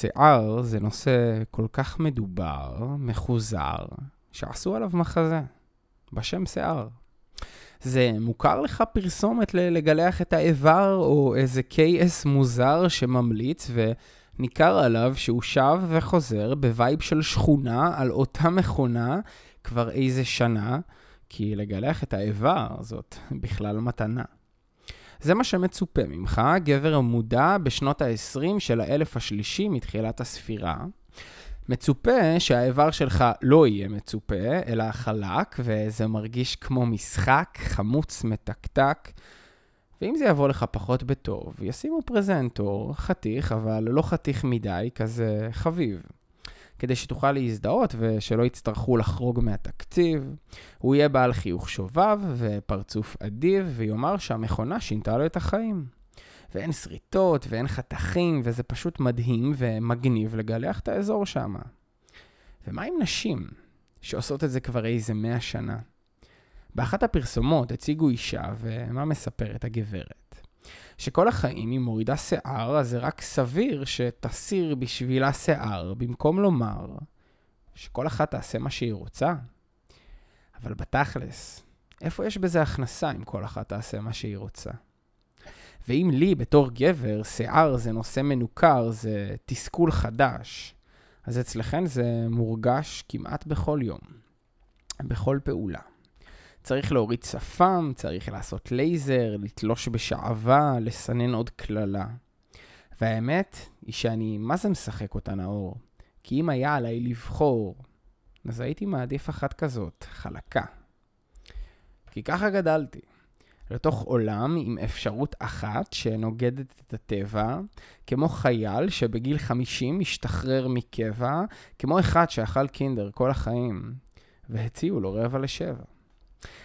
שיער זה נושא כל כך מדובר, מחוזר, שעשו עליו מחזה, בשם שיער. זה מוכר לך פרסומת לגלח את האיבר, או איזה KS מוזר שממליץ, וניכר עליו שהוא שב וחוזר בווייב של שכונה על אותה מכונה כבר איזה שנה, כי לגלח את האיבר זאת בכלל מתנה. זה מה שמצופה ממך, גבר מודע בשנות ה-20 של האלף השלישי מתחילת הספירה. מצופה שהאיבר שלך לא יהיה מצופה, אלא חלק, וזה מרגיש כמו משחק, חמוץ, מתקתק. ואם זה יבוא לך פחות בטוב, ישימו פרזנטור, חתיך, אבל לא חתיך מדי, כזה חביב. כדי שתוכל להזדהות ושלא יצטרכו לחרוג מהתקציב. הוא יהיה בעל חיוך שובב ופרצוף אדיב, ויאמר שהמכונה שינתה לו את החיים. ואין שריטות ואין חתכים, וזה פשוט מדהים ומגניב לגלח את האזור שם. ומה עם נשים שעושות את זה כבר איזה מאה שנה? באחת הפרסומות הציגו אישה, ומה מספרת הגברת? שכל החיים היא מורידה שיער, אז זה רק סביר שתסיר בשבילה שיער, במקום לומר שכל אחת תעשה מה שהיא רוצה. אבל בתכלס, איפה יש בזה הכנסה אם כל אחת תעשה מה שהיא רוצה? ואם לי, בתור גבר, שיער זה נושא מנוכר, זה תסכול חדש, אז אצלכם זה מורגש כמעט בכל יום, בכל פעולה. צריך להוריד שפם, צריך לעשות לייזר, לתלוש בשעווה, לסנן עוד קללה. והאמת היא שאני מה זה משחק אותה נאור. כי אם היה עליי לבחור, אז הייתי מעדיף אחת כזאת, חלקה. כי ככה גדלתי. לתוך עולם עם אפשרות אחת שנוגדת את הטבע, כמו חייל שבגיל 50 משתחרר מקבע, כמו אחד שאכל קינדר כל החיים, והציעו לו רבע לשבע.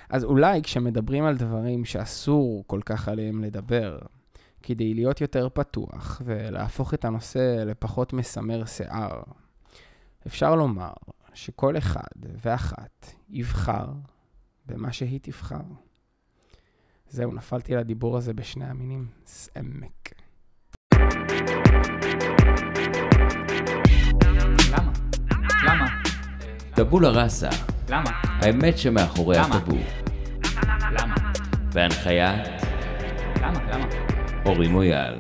אז אולי כשמדברים על דברים שאסור כל כך עליהם לדבר, כדי להיות יותר פתוח ולהפוך את הנושא לפחות מסמר שיער, אפשר לומר שכל אחד ואחת יבחר במה שהיא תבחר. זהו, נפלתי לדיבור הזה בשני המינים. סעמק. טבולה ראסה. למה? האמת שמאחורי למה? הטבור. למה? בהנחיית למה? למה? אורי מויאל.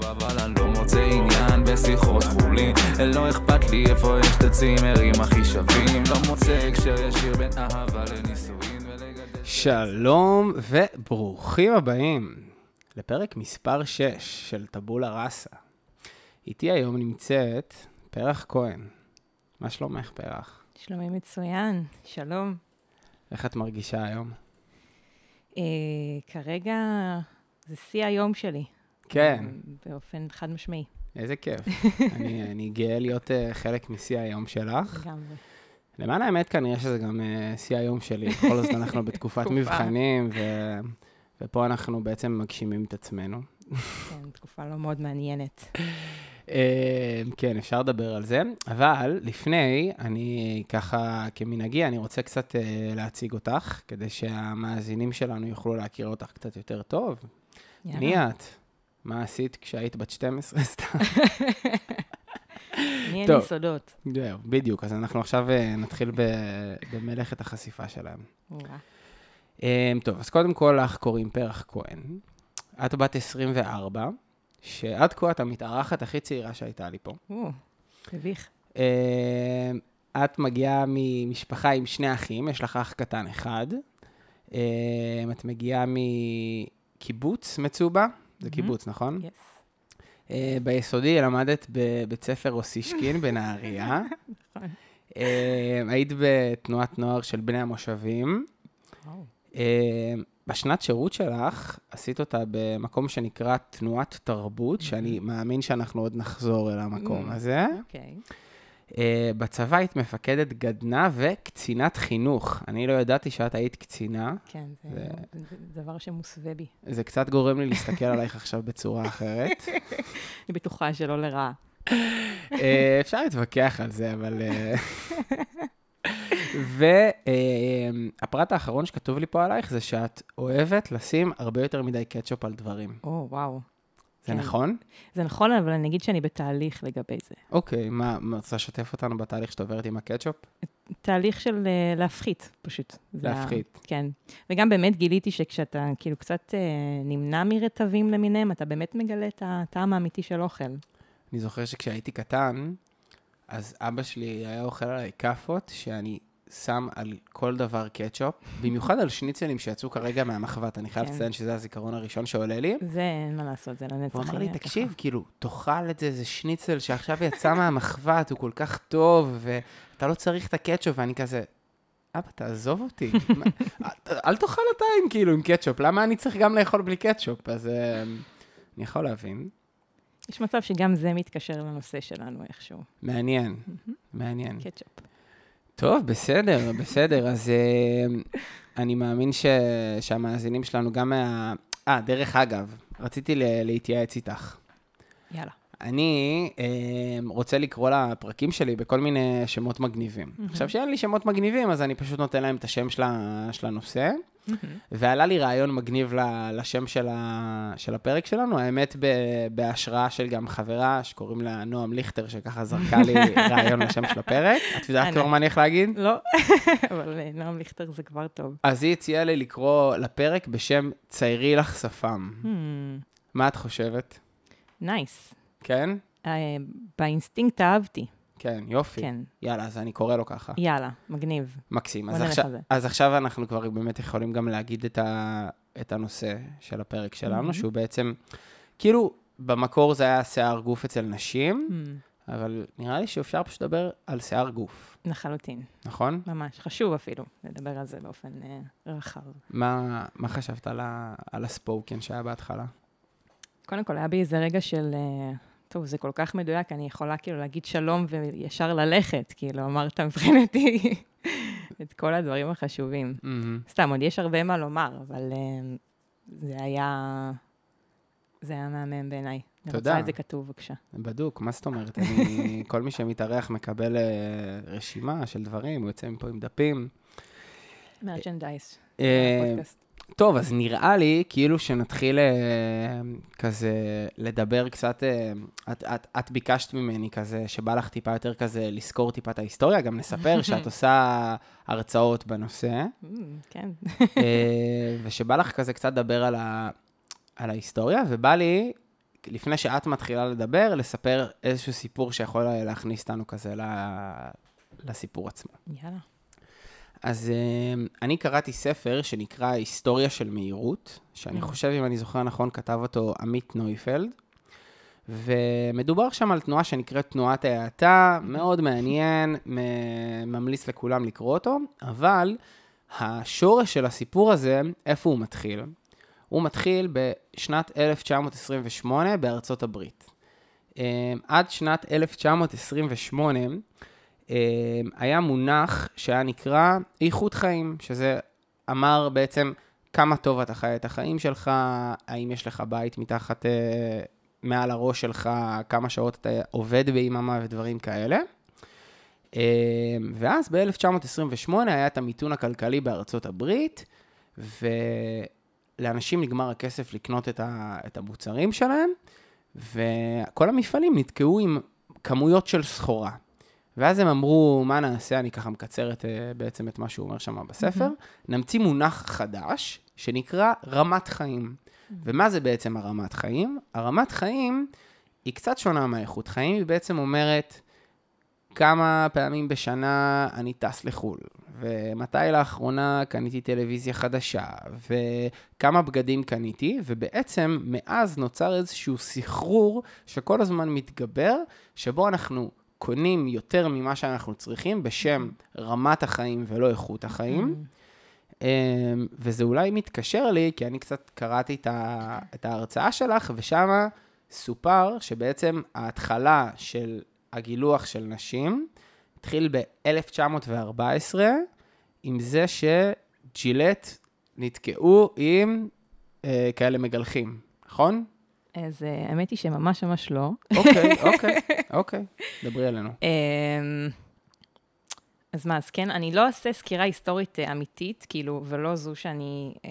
אבל אני לא מוצא עניין בשיחות חולין לא אכפת לי איפה יש את הצימרים הכי שווים לא מוצא הקשר ישיר בין אהבה לנישואין ולגדל שלום וברוכים הבאים לפרק מספר 6 של טבולה ראסה. איתי היום נמצאת פרח כהן. מה שלומך, פרח? שלומי מצוין, שלום. איך את מרגישה היום? אה, כרגע זה שיא היום שלי. כן, באופן חד משמעי, איזה כיף. אני, אני גאה להיות uh, חלק משיא היום שלך. לגמרי. למען האמת, כנראה שזה גם uh, שיא היום שלי. בכל זאת אנחנו בתקופת. מבחנים, ו... ופה אנחנו בעצם מגשימים את עצמנו. כן, תקופה לא מאוד מעניינת. אה, כן, אפשר לדבר על זה, אבל לפני, אני ככה, כמנהגי, אני רוצה קצת אה, להציג אותך, כדי שהמאזינים שלנו יוכלו להכיר אותך קצת יותר טוב. יאללה. מי את? מה עשית כשהיית בת 12? סתם. אני אין טוב. לי סודות. זהו, בדיוק. אז אנחנו עכשיו אה, נתחיל במלאכת החשיפה שלהם. אה, טוב, אז קודם כל לך קוראים פרח כהן. את בת 24, שעד כה את המתארחת הכי צעירה שהייתה לי פה. או, מביך. אה, את מגיעה ממשפחה עם שני אחים, יש לך אח קטן אחד. אה, את מגיעה מקיבוץ מצובה, זה. קיבוץ, נכון? יס. אה, ביסודי למדת בבית ספר אוסישקין בנהריה. נכון. היית בתנועת נוער של בני המושבים. אה, בשנת שירות שלך עשית אותה במקום שנקרא תנועת תרבות, שאני מאמין שאנחנו עוד נחזור אל המקום Mm. הזה. אוקיי. אה, בצבא היית מפקדת גדנ"ע וקצינת חינוך. אני לא ידעתי שאת היית קצינה. כן, זה זה- זה דבר שמוסווה בי. זה קצת גורם לי להסתכל עלייך עכשיו בצורה אחרת. אני בטוחה שלא לרעה. אה, אפשר להתווכח על זה, אבל... והפרט האחרון שכתוב לי פה עלייך זה שאת אוהבת לשים הרבה יותר מדי קטשופ על דברים. או, וואו. זה כן. נכון? זה נכון, אבל אני אגיד שאני בתהליך לגבי זה. אוקיי, מה, רוצה לשתף אותנו בתהליך שאת עוברת עם הקטשופ? תהליך של אה, להפחית, פשוט. זה להפחית. כן. וגם באמת גיליתי שכשאתה כאילו קצת אה, נמנע מרטבים למיניהם, אתה באמת מגלה את הטעם האמיתי של אוכל. אני זוכר שכשהייתי קטן, אז אבא שלי היה אוכל עליי כאפות, שאני שם על כל דבר קטשופ, במיוחד על שניצלים שיצאו כרגע מהמחבת. אני חייב כן. לציין שזה הזיכרון הראשון שעולה לי. זה אין מה לעשות, זה לנצח. הוא אמר לי, יהיה ככה." תקשיב, כאילו, תאכל את זה, זה שניצל שעכשיו יצא מהמחבת, הוא כל כך טוב, ואתה לא צריך את הקטשופ, ואני כזה, אבא, תעזוב אותי. אל תאכל אתה עם כאילו, עם קטשופ, למה אני צריך גם לאכול בלי קטשופ? אז אה, אני יכול להבין. יש מצב שגם זה מתקשר לנושא שלנו איכשהו. מעניין, מעניין. קטשופ. טוב, בסדר, בסדר. אז uh, אני מאמין ש... שהמאזינים שלנו גם מה... אה, דרך אגב, רציתי ל... להתייעץ איתך. יאללה. אני uh, רוצה לקרוא לפרקים שלי בכל מיני שמות מגניבים. עכשיו, שאין לי שמות מגניבים, אז אני פשוט נותן להם את השם של, ה... של הנושא. ועלה לי רעיון מגניב ל- לשם של, ה... של הפרק שלנו, האמת ב... בהשראה של גם חברה שקוראים לה נועם ליכטר, שככה זרקה לי רעיון לשם של הפרק. את יודעת כבר. מה אני הולך להגיד? לא, אבל אה, נועם ליכטר זה כבר טוב. אז היא הציעה לי לקרוא לפרק בשם ציירי לך שפם. Hmm, מה את חושבת? Nice. כן? אה, באינסטינקט אהבתי, כן, יופי. כן. יאללה, אז אני קורא לו ככה. יאללה, מגניב. מקסים. אז עכשיו. אז עכשיו אנחנו כבר באמת יכולים גם להגיד את, ה, את הנושא של הפרק שלנו, Mhm. שהוא בעצם, כאילו, במקור זה היה שיער גוף אצל נשים, Hmm, אבל נראה לי שאפשר פשוט לדבר על שיער גוף, לחלוטין, נכון? ממש. חשוב אפילו לדבר על זה באופן אה, רחב. מה, מה חשבת על, ה, על הספוקן שהיה בהתחלה? קודם כל, היה בי איזה רגע של, אה, טוב, זה כל כך מדויק, אני יכולה כאילו להגיד שלום וישר ללכת, כאילו, אמרת מבחינתי את כל הדברים החשובים. מהמם. סתם, עוד יש הרבה מה לומר, אבל אה, זה היה... זה היה מהמם בעיניי. אני תודה. רוצה את זה כתוב, בבקשה. בדוק, מה זאת אומרת? אני, כל מי שמתארח מקבל אה, רשימה של דברים, הוא יוצא מפה עם דפים. מרצ'נדייס. טוב, אז נראה לי כאילו שנתחיל אה, כזה לדבר קצת, אה, את, את, את ביקשת ממני כזה, שבא לך טיפה יותר כזה לזכור טיפה את ההיסטוריה, גם נספר שאת עושה הרצאות בנושא, Mm, כן. אה, ושבא לך כזה קצת לדבר על, ה, על ההיסטוריה, ובא לי, לפני שאת מתחילה לדבר, לספר איזשהו סיפור שיכול להכניס אותנו כזה ל, לסיפור עצמו. יאללה. אז uh, אני קראתי ספר שנקרא היסטוריה של מהירות, שאני. חושב, אם אני זוכר נכון, כתב אותו עמית נויפלד, ומדובר שם על תנועה שנקראת תנועת ההאטה, מאוד מעניין, ממליץ לכולם לקרוא אותו, אבל השורש של הסיפור הזה, איפה הוא מתחיל? הוא מתחיל בשנת 1928 בארצות הברית. Um, עד שנת 1928, um, היה מונח שהיה נקרא איכות חיים, שזה אמר בעצם כמה טוב אתה חי את החיים שלך, האם יש לך בית מתחת, uh, מעל הראש שלך, כמה שעות אתה עובד ביממה ודברים כאלה. Um, ואז ב-1928 היה את המיתון הכלכלי בארצות הברית, ולאנשים נגמר הכסף לקנות את, ה, את המוצרים שלהם, וכל המפעלים נתקעו עם כמויות של סחורה. ואז הם אמרו, מה נעשה? אני ככה מקצר את, אה, בעצם את מה שהוא אומר שם בספר. נמציא מונח חדש שנקרא רמת חיים. ומה זה בעצם הרמת חיים? הרמת חיים היא קצת שונה מהאיכות חיים, היא בעצם אומרת כמה פעמים בשנה אני טס לחו"ל, ומתי לאחרונה קניתי טלוויזיה חדשה, וכמה בגדים קניתי, ובעצם מאז נוצר איזשהו סחרור שכל הזמן מתגבר, שבו אנחנו קונים יותר ממה שאנחנו צריכים בשם רמת החיים ולא איכות החיים. אמ, וזה אולי מתקשר לי, כי אני קצת קראתי את, ה, את ההרצאה שלך, ושם סופר שבעצם ההתחלה של הגילוח של נשים התחיל ב-1914, עם זה שג'ילט נתקעו עם אה, כאלה מגלחים, נכון? אז אה, האמת היא שממש ממש לא. אוקיי, אוקיי, אוקיי, דברי עלינו. אמ, אז מה, אז כן, אני לא אעשה סקירה היסטורית אה, אמיתית, כאילו, ולא זו שאני אה,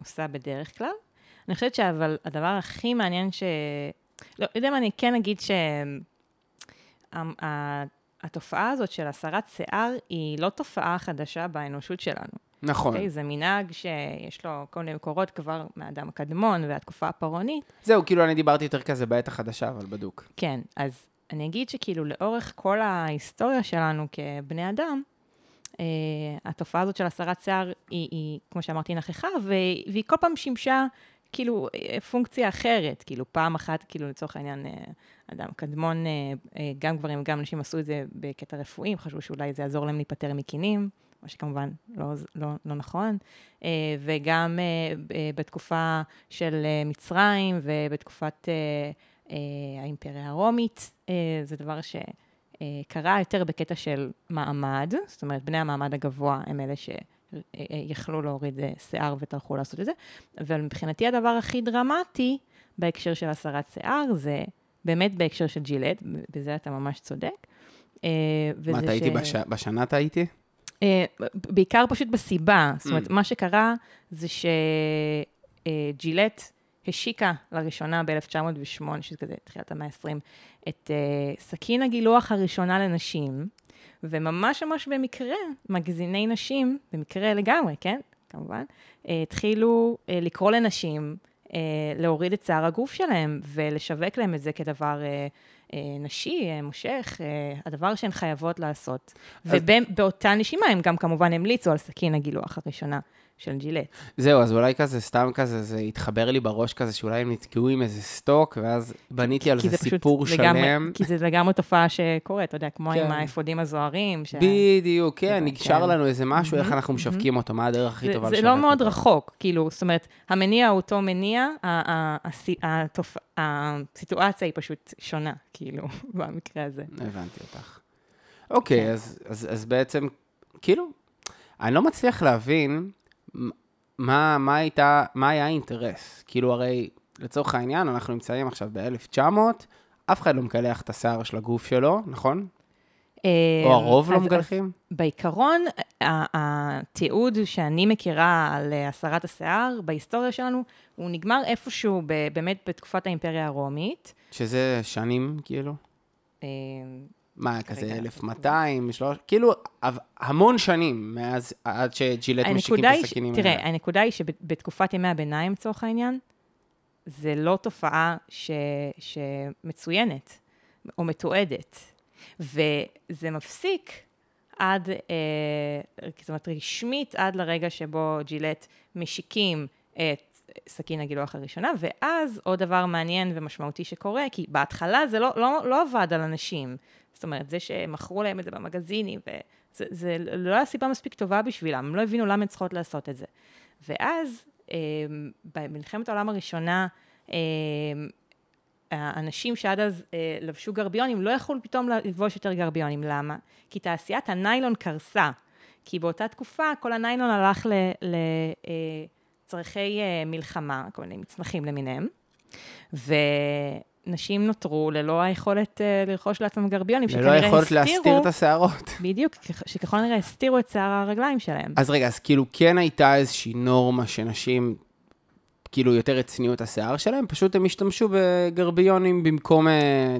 עושה בדרך כלל. אני חושבת שאבל הדבר הכי מעניין ש... לא, יודע מה, אני כן אגיד שהתופעה הזאת של הסרת שיער היא לא תופעה חדשה באנושות שלנו. נכון. אוקיי? זה מנהג שיש לו כל מיני מקורות כבר מהאדם הקדמון והתקופה הפרעונית. זהו, כאילו אני דיברתי יותר כזה בעת החדשה, אבל בדוק. כן, אז אני אגיד שכאילו לאורך כל ההיסטוריה שלנו כבני אדם, אה, התופעה הזאת של הסרת שיער היא, היא, כמו שאמרתי, נכחה, והיא, כל פעם שימשה כאילו אה, פונקציה אחרת. כאילו פעם אחת, כאילו לצורך העניין, אה, אדם קדמון, אה, אה, גם גברים וגם נשים עשו את זה בקטע רפואי, חשבו שאולי זה יעזור להם להיפטר מקינים. מה שכמובן לא, לא, לא נכון, אה, וגם אה, ב- בתקופה של אה, מצרים ובתקופת אה, אה, האימפריה הרומית, אה, זה דבר שקרה יותר בקטע של מעמד, זאת אומרת, בני המעמד הגבוה הם אלה שיכלו להוריד אה, שיער וטרחו לעשות את זה, אבל מבחינתי הדבר הכי דרמטי בהקשר של הסרת שיער זה באמת בהקשר של ג'ילט, בזה אתה ממש צודק. אה, מה, טעיתי בש... בשנה טעיתי? אה, בעיקר פשוט בסיבה. זאת אומרת, מה שקרה זה שג'ילט השיקה לראשונה ב-1908, שזה כזה תחילת המאה ה-20, את אה, סכין הגילוח הראשונה לנשים, וממש ממש במקרה, מגזיני נשים, במקרה לגמרי, כן? כמובן, אה, התחילו אה, לקרוא לנשים אה, להוריד את שיער הגוף שלהם ולשווק להם את זה כדבר אה, אה, נשי, אה, מושך, אה, הדבר שהן חייבות לעשות. אז- ובאותה נשימה הם גם כמובן המליצו על סכין הגילוח הראשונה של ג'ילט. זהו, אז אולי כזה, סתם כזה, זה התחבר לי בראש כזה, שאולי הם נתקעו עם איזה סטוק, ואז בניתי על זה פשוט סיפור לגמרי- שלם. כי זה לגמרי תופעה שקורית, אתה יודע, כמו כן. עם האפודים הזוהרים. ש- בדיוק, כן, כן. נקשר לנו איזה משהו, איך אנחנו משווקים אותו, מה הדרך הכי זה, טובה זה לשווק לא מאוד אותו. רחוק, כאילו, זאת אומרת, המניע הוא אותו מניע, הסיטואציה היא פשוט שונה, כאילו, במקרה הזה. הבנתי אותך. אוקיי, כן. אז, בעצם, כאילו, אני לא מצליח להבין מה, מה, הייתה, מה היה האינטרס. כאילו, הרי, לצורך העניין, אנחנו נמצאים עכשיו ב-1900, אף אחד לא מקלח את השיער של הגוף שלו, נכון? או הרוב לא מגלחים? בעיקרון, התיעוד שאני מכירה על אה, הסרת השיער בהיסטוריה שלנו, הוא נגמר איפשהו באמת בתקופת האימפריה הרומית. שזה שנים, כאילו? מה, כזה רגע. 1200, שלוש, כאילו, הב- המון שנים מאז, עד שג'ילט משיקים את הסכינים תראה, האלה. הנקודה היא שבתקופת ימי הביניים, לצורך העניין, זה לא תופעה ש, שמצוינת או מתועדת, וזה מפסיק עד, אה, זאת אומרת, רשמית עד לרגע שבו ג'ילט משיקים את סכין הגילוח הראשונה, ואז עוד דבר מעניין ומשמעותי שקורה, כי בהתחלה זה לא, לא, לא עבד על אנשים. זאת אומרת, זה שמכרו להם את זה במגזינים, וזה זה לא היה סיבה מספיק טובה בשבילם, הם לא הבינו למה הן צריכות לעשות את זה. ואז, אה, במלחמת העולם הראשונה, אה, האנשים שעד אז אה, לבשו גרביונים לא יכלו פתאום ללבוש יותר גרביונים. למה? כי תעשיית הניילון קרסה. כי באותה תקופה כל הניילון הלך לצורכי אה, מלחמה, כל מיני מצנחים למיניהם, ונשים נותרו ללא היכולת אה, לרכוש לעצמם גרביונים, ללא שכנראה יכולת להסתיר הסתירו, את השערות. בדיוק, שככל הנראה הסתירו את שיער הרגליים שלהם. אז רגע, אז כאילו כן הייתה איזושהי נורמה שנשים, כאילו יותר הצניעו את השיער שלהם, פשוט הם השתמשו בגרביונים במקום אה,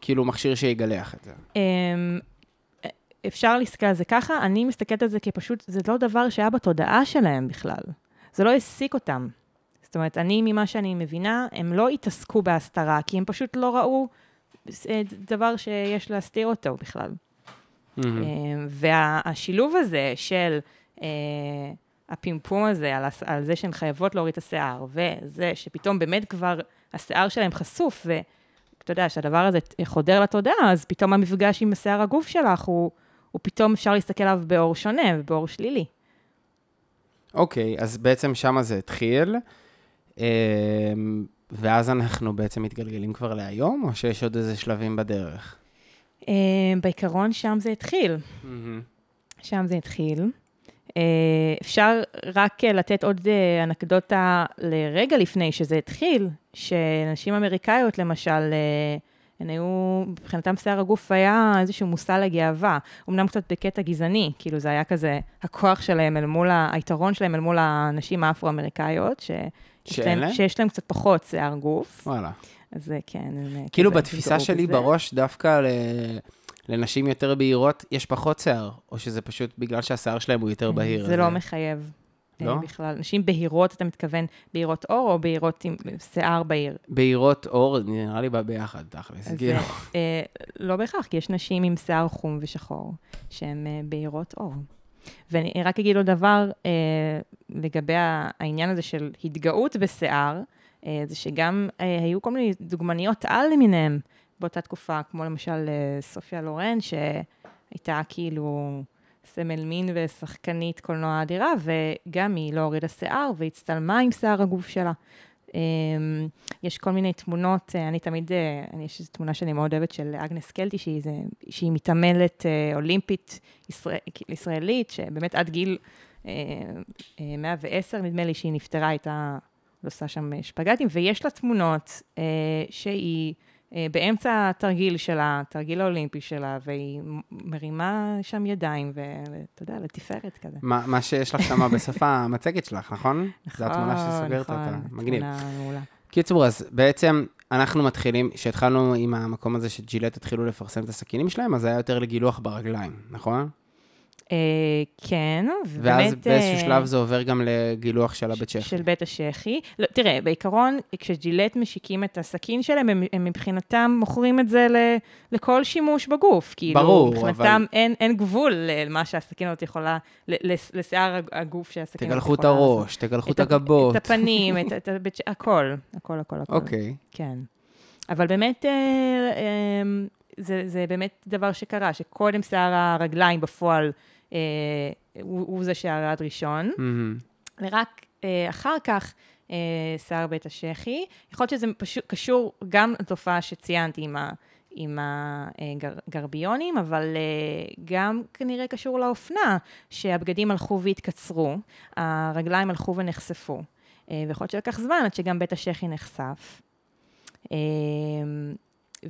כאילו מכשיר שיגלח את זה. אמ, אפשר להסתכל על זה ככה, אני מסתכלת על זה כפשוט, זה לא דבר שהיה בתודעה שלהם בכלל. זה לא העסיק אותם. זאת אומרת, אני, ממה שאני מבינה, הם לא התעסקו בהסתרה, כי הם פשוט לא ראו אה, דבר שיש להסתיר אותו בכלל. מהמם. אמ, והשילוב הזה של אה, הפימפום הזה, על, על זה שהן חייבות להוריד את השיער, וזה שפתאום באמת כבר השיער שלהם חשוף, ואתה יודע, שהדבר הזה חודר לתודעה, אז פתאום המפגש עם השיער הגוף שלך, הוא, הוא פתאום אפשר להסתכל עליו באור שונה ובאור שלילי. אוקיי, אז בעצם שמה זה התחיל, אה, ואז אנחנו בעצם מתגלגלים כבר להיום, או שיש עוד איזה שלבים בדרך? אה, בעיקרון, שם זה התחיל. שם זה התחיל. אה, אפשר רק אה, לתת עוד אה, אנקדוטה לרגע לפני שזה התחיל, שנשים אמריקאיות למשל, הן היו, מבחינתם שיער הגוף היה איזשהו מושא לגאווה, אמנם קצת בקטע גזעני, כאילו זה היה כזה הכוח שלהם אל מול, היתרון שלהם אל מול הנשים האפרו-אמריקאיות, שאין להם-? שיש להם קצת פחות שיער גוף. וואלה. אז כן. אה, כאילו בתפיסה שלי. בראש, דווקא ל- לנשים יותר בהירות יש פחות שיער, או שזה פשוט בגלל שהשיער שלהם הוא יותר בהיר. זה לא מחייב. אה, לא? בכלל. נשים בהירות, אתה מתכוון בהירות עור או בהירות עם שיער בהיר? בהירות עור, נראה לי בא ביחד, תכלס. אז כאילו. אה, לא בהכרח, כי יש נשים עם שיער חום ושחור, שהן אה, בהירות עור. ואני רק אגיד עוד דבר אה, לגבי העניין הזה של התגאות בשיער, אה, זה שגם אה, היו כל מיני דוגמניות על למיניהם באותה תקופה, כמו למשל אה, סופיה לורן, שהייתה כאילו סמל מין ושחקנית קולנוע אדירה, וגם היא לא הורידה שיער והצטלמה עם שיער הגוף שלה. אמ, יש כל מיני תמונות, אה, אני תמיד, אה, אני- יש איזו תמונה שאני מאוד אוהבת של אגנס קלטי, שהיא, זה, שהיא מתעמלת אה, אולימפית ישראל, ישראלית, שבאמת עד גיל אה, אה, 110, נדמה לי שהיא נפטרה, הייתה עושה שם שפגטים, ויש לה תמונות שהיא באמצע התרגיל שלה, התרגיל האולימפי שלה, והיא מרימה שם ידיים, ואתה יודע, לתפארת כזה. מה מה שיש לך שם בסוף המצגת שלך, נכון? זו התמונה נכון, שסוגרת נכון, אותה. מגניב. תמונה מעולה. קיצור, אז בעצם אנחנו מתחילים, כשהתחלנו עם המקום הזה שג'ילט התחילו לפרסם את הסכינים שלהם, אז זה היה יותר לגילוח ברגליים, נכון? אה, כן, ואז ובאמת... באיזשהו אה, שלב זה עובר גם לגילוח של הבית שפי. של בית השחי. לא, תראה, בעיקרון, כשג'ילט משיקים את הסכין שלהם, הם, הם מבחינתם מוכרים את זה ל, לכל שימוש בגוף. כאילו, ברור, מבחינתם אבל- אין, אין גבול למה שהסכין הזאת יכולה, לשיער הגוף שהסכין הזאת תגלחו יכולה את לעשות. הראש, תגלחו את הגבות. את הפנים, את, את הבית ש... הכל, הכל, הכל, הכל. אוקיי. כן. אבל באמת, אה, אה, זה, זה באמת דבר שקרה, שקודם שיער הרגליים בפועל הוא, הוא זה שירד ראשון. מהמם. ורק אה, אחר כך אה, שיער בית השחי. יכול להיות שזה פשוט קשור גם לתופעה שציינתי עם, ה, עם הגרביונים, אבל אה, גם כנראה קשור לאופנה, שהבגדים הלכו והתקצרו, הרגליים הלכו ונחשפו. אה, ויכול להיות שלקח זמן עד שגם בית השחי נחשף. אה,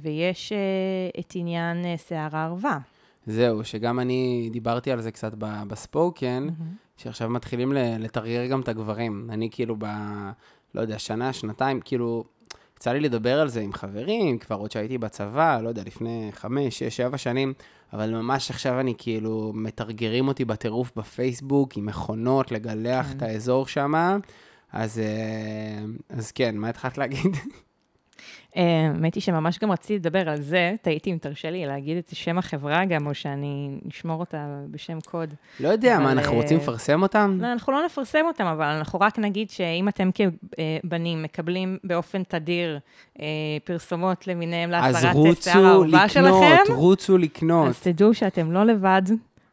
ויש אה, את עניין אה, שיער הערווה. זהו, שגם אני דיברתי על זה קצת בספוקן, שעכשיו מתחילים לתרגר גם את הגברים. אני כאילו ב... לא יודע, שנה, שנתיים, כאילו, יצא לי לדבר על זה עם חברים, כבר עוד שהייתי בצבא, לא יודע, לפני חמש, שש, שבע שנים, אבל ממש עכשיו אני כאילו, מתרגרים אותי בטירוף בפייסבוק, עם מכונות, לגלח כן. את האזור שם. אז, אה, אז כן, מה התחלת להגיד? אה, האמת היא שממש גם רציתי לדבר על זה, תהיתי אם תרשה לי להגיד את שם החברה גם, או שאני אשמור אותה בשם קוד. לא יודע, אבל, מה, אנחנו אה, רוצים לפרסם אותם? לא, אנחנו לא נפרסם אותם, אבל אנחנו רק נגיד שאם אתם כבנים מקבלים באופן תדיר אה, פרסומות למיניהם אז להסרת רוצו שיער האהובה שלכם, לקנות, רוצו לקנות. אז תדעו שאתם לא לבד,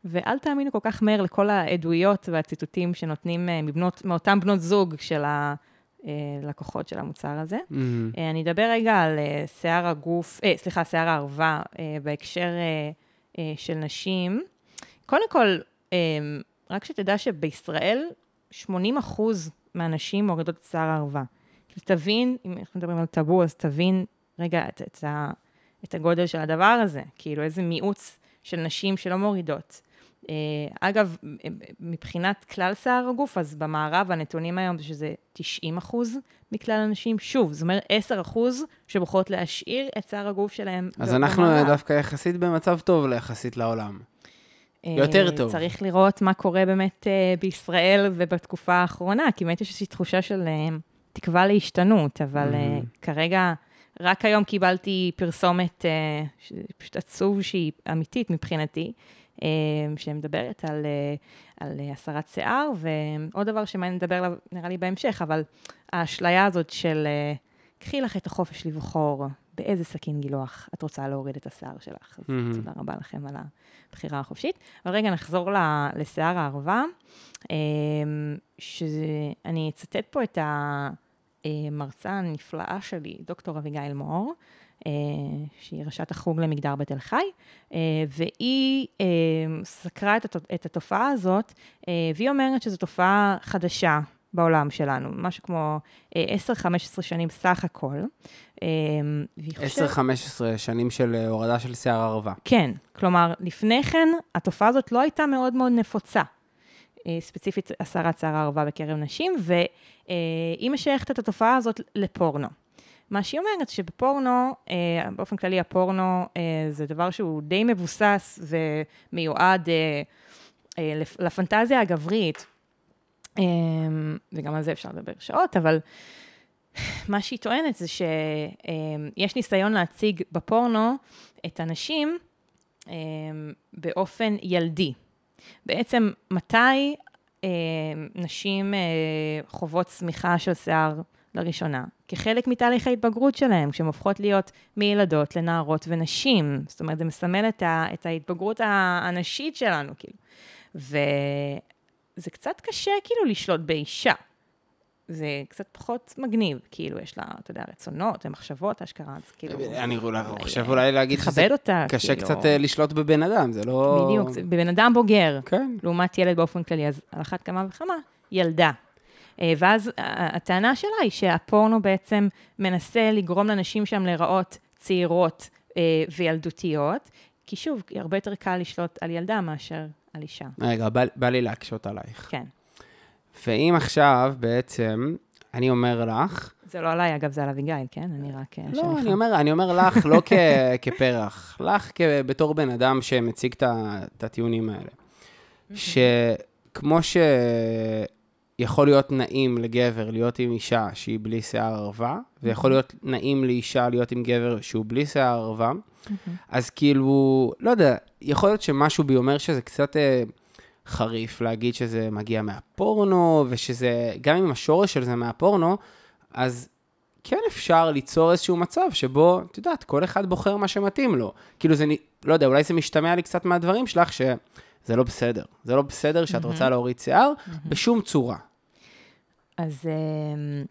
ואל תאמינו כל כך מהר לכל העדויות והציטוטים שנותנים אה, מבנות, מאותן בנות זוג של הלקוחות של המוצר הזה. אה, אני אדבר רגע על אה, שיער הגוף, אה, סליחה, שיער הערווה, אה, בהקשר אה, אה, של נשים. קודם כל, אה, רק שתדע שבישראל 80 אחוז מהנשים מורידות את שיער הערווה. תבין, אם אנחנו מדברים על טאבו, אז תבין רגע את, את, ה, את הגודל של הדבר הזה. כאילו, איזה מיעוץ של נשים שלא מורידות. אה, אגב, מבחינת כלל שיער הגוף, אז במערב הנתונים היום זה שזה 90 אחוז מכלל הנשים. שוב, זאת אומרת 10 אחוז שבוחרות להשאיר את שיער הגוף שלהם אז אנחנו במערב. דווקא יחסית במצב טוב יחסית לעולם. אה, יותר טוב. צריך לראות מה קורה באמת אה, בישראל ובתקופה האחרונה, כי באמת יש איזושהי תחושה של תקווה להשתנות, אבל Mhm. כרגע, רק היום קיבלתי פרסומת, פשוט עצוב שהיא אמיתית מבחינתי, שמדברת על, אה, על הסרת שיער, ועוד דבר שמעניין לדבר עליו, נראה לי בהמשך, אבל האשליה הזאת של אה, קחי לך את החופש לבחור באיזה סכין גילוח את רוצה להוריד את השיער שלך. אז Mhm. תודה רבה לכם על הבחירה החופשית. אבל רגע, נחזור ל- לשיער הערווה, אה, שאני אצטט פה את המרצה הנפלאה שלי, דוקטור אביגיל אה, שהיא ראשת החוג למגדר בתל חי, אה, והיא אה, סקרה את הת- את התופעה הזאת, אה, והיא אומרת שזו תופעה חדשה בעולם שלנו, משהו כמו אה, 10-15 שנים סך הכל. אה, והיא חושבת- 10-15 שנים של אה, הורדה של שיער ערווה. כן, כלומר, לפני כן, התופעה הזאת לא הייתה מאוד מאוד נפוצה. אה, ספציפית הסרת שיער הערווה בקרב נשים, והיא משייכת את התופעה הזאת לפורנו. מה שהיא אומרת, שבפורנו, אה, באופן כללי הפורנו אה, זה דבר שהוא די מבוסס ומיועד אה, אה, לפ- לפנטזיה הגברית, אה, וגם על זה אפשר לדבר שעות, אבל מה שהיא טוענת זה שיש ניסיון להציג בפורנו את הנשים אה, באופן ילדי. בעצם, מתי אה, נשים אה, חוות צמיחה של שיער לראשונה? כחלק מתהליך ההתבגרות שלהן, כשהן הופכות להיות מילדות לנערות ונשים. זאת אומרת, זה מסמל את, ה, את ההתבגרות הנשית שלנו, כאילו. וזה קצת קשה, כאילו, לשלוט באישה. זה קצת פחות מגניב, כאילו, יש לה, אתה יודע, רצונות ומחשבות, אשכרה, אז כאילו... אני אולי- חושב אולי להגיד שזה אותה, קשה כאילו. קצת אה, לשלוט בבן אדם, זה לא... בדיוק, זה בבן אדם בוגר, כן. לעומת ילד באופן כללי, אז על אחת כמה וכמה, ילדה. אה, ואז ה- הטענה שלה היא שהפורנו בעצם מנסה לגרום לנשים שם להיראות צעירות אה, וילדותיות, כי שוב, הרבה יותר קל לשלוט על ילדה מאשר על אישה. רגע, בא, בא לי להקשות עלייך. כן. ואם עכשיו בעצם, אני אומר לך, זה לא עליי, אגב, זה על אביגיל, כן? אני רק... אה, לא. אני אומר, אני אומר לך לא כ, כפרח, לך כ, בתור בן אדם שמציג את הטיעונים האלה. שכמו שיכול להיות נעים לגבר להיות עם אישה שהיא בלי שיער ערווה, ויכול להיות נעים לאישה להיות עם גבר שהוא בלי שיער ערווה, אז כאילו, לא יודע, יכול להיות שמשהו בי אומר שזה קצת אה, חריף להגיד שזה מגיע מהפורנו, ושזה, גם אם השורש של זה מהפורנו, אז כן אפשר ליצור איזשהו מצב שבו, את יודעת, כל אחד בוחר מה שמתאים לו. כאילו זה, לא יודע, אולי זה משתמע לי קצת מהדברים שלך, שזה לא בסדר. זה לא בסדר שאת רוצה להוריד שיער בשום צורה. אז אמ,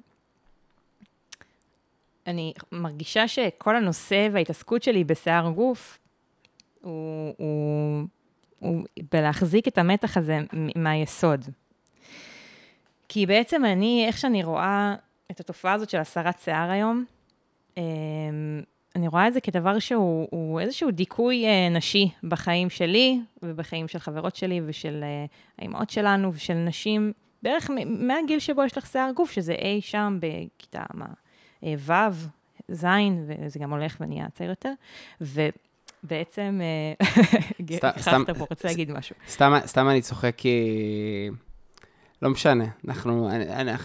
אני מרגישה שכל הנושא וההתעסקות שלי בשיער גוף, הוא, הוא, הוא בלהחזיק את המתח הזה מהיסוד. כי בעצם אני, איך שאני רואה את התופעה הזאת של הסרת שיער היום, אמ, אני רואה את זה כדבר שהוא הוא איזשהו דיכוי אה, נשי בחיים שלי ובחיים של חברות שלי ושל אה, האימהות שלנו ושל נשים, בערך מהגיל שבו יש לך שיער גוף, שזה אי שם בכיתה, מה, אה, ו', ז', וזה גם הולך ונהיה צעיר יותר, ובעצם, אה, סתם- סתם- גיחכת פה, רוצה להגיד משהו. סתם, סתם אני צוחק כי... לא משנה, אנחנו,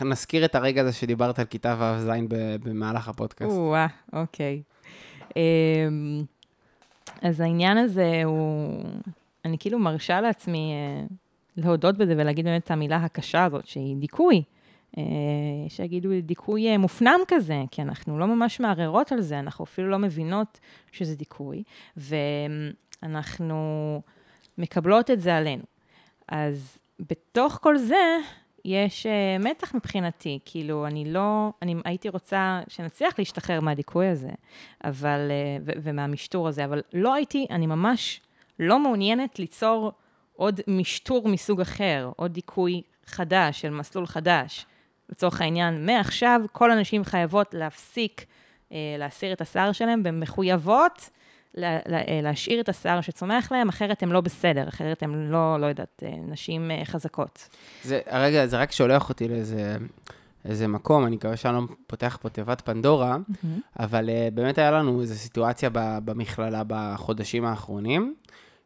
נזכיר את הרגע הזה שדיברת על כיתה ו'-ז' ב- במהלך הפודקאסט. או-אה, אוקיי. אמ, אז העניין הזה הוא, אני כאילו מרשה לעצמי אה, להודות בזה ולהגיד באמת את המילה הקשה הזאת, שהיא דיכוי. אה, שיגידו דיכוי אה, מופנם כזה, כי אנחנו לא ממש מערערות על זה, אנחנו אפילו לא מבינות שזה דיכוי, ואנחנו מקבלות את זה עלינו. אז בתוך כל זה, יש uh, מתח מבחינתי, כאילו, אני לא, אני הייתי רוצה שנצליח להשתחרר מהדיכוי הזה, אבל, ומהמשטור הזה, אבל לא הייתי, אני ממש לא מעוניינת ליצור עוד משטור מסוג אחר, עוד דיכוי חדש, של מסלול חדש. לצורך העניין, מעכשיו כל הנשים חייבות להפסיק uh, להסיר את השיער שלהן, והן מחויבות לה, לה, אה, להשאיר את השיער שצומח להן, אחרת הן לא בסדר, אחרת הן לא, לא יודעת, אה, נשים אה, חזקות. זה, רגע, זה רק שולח אותי לאיזה איזה מקום, אני מקווה שאני לא פותח פה תיבת פנדורה, אבל uh, באמת היה לנו איזו סיטואציה ב- במכללה בחודשים האחרונים,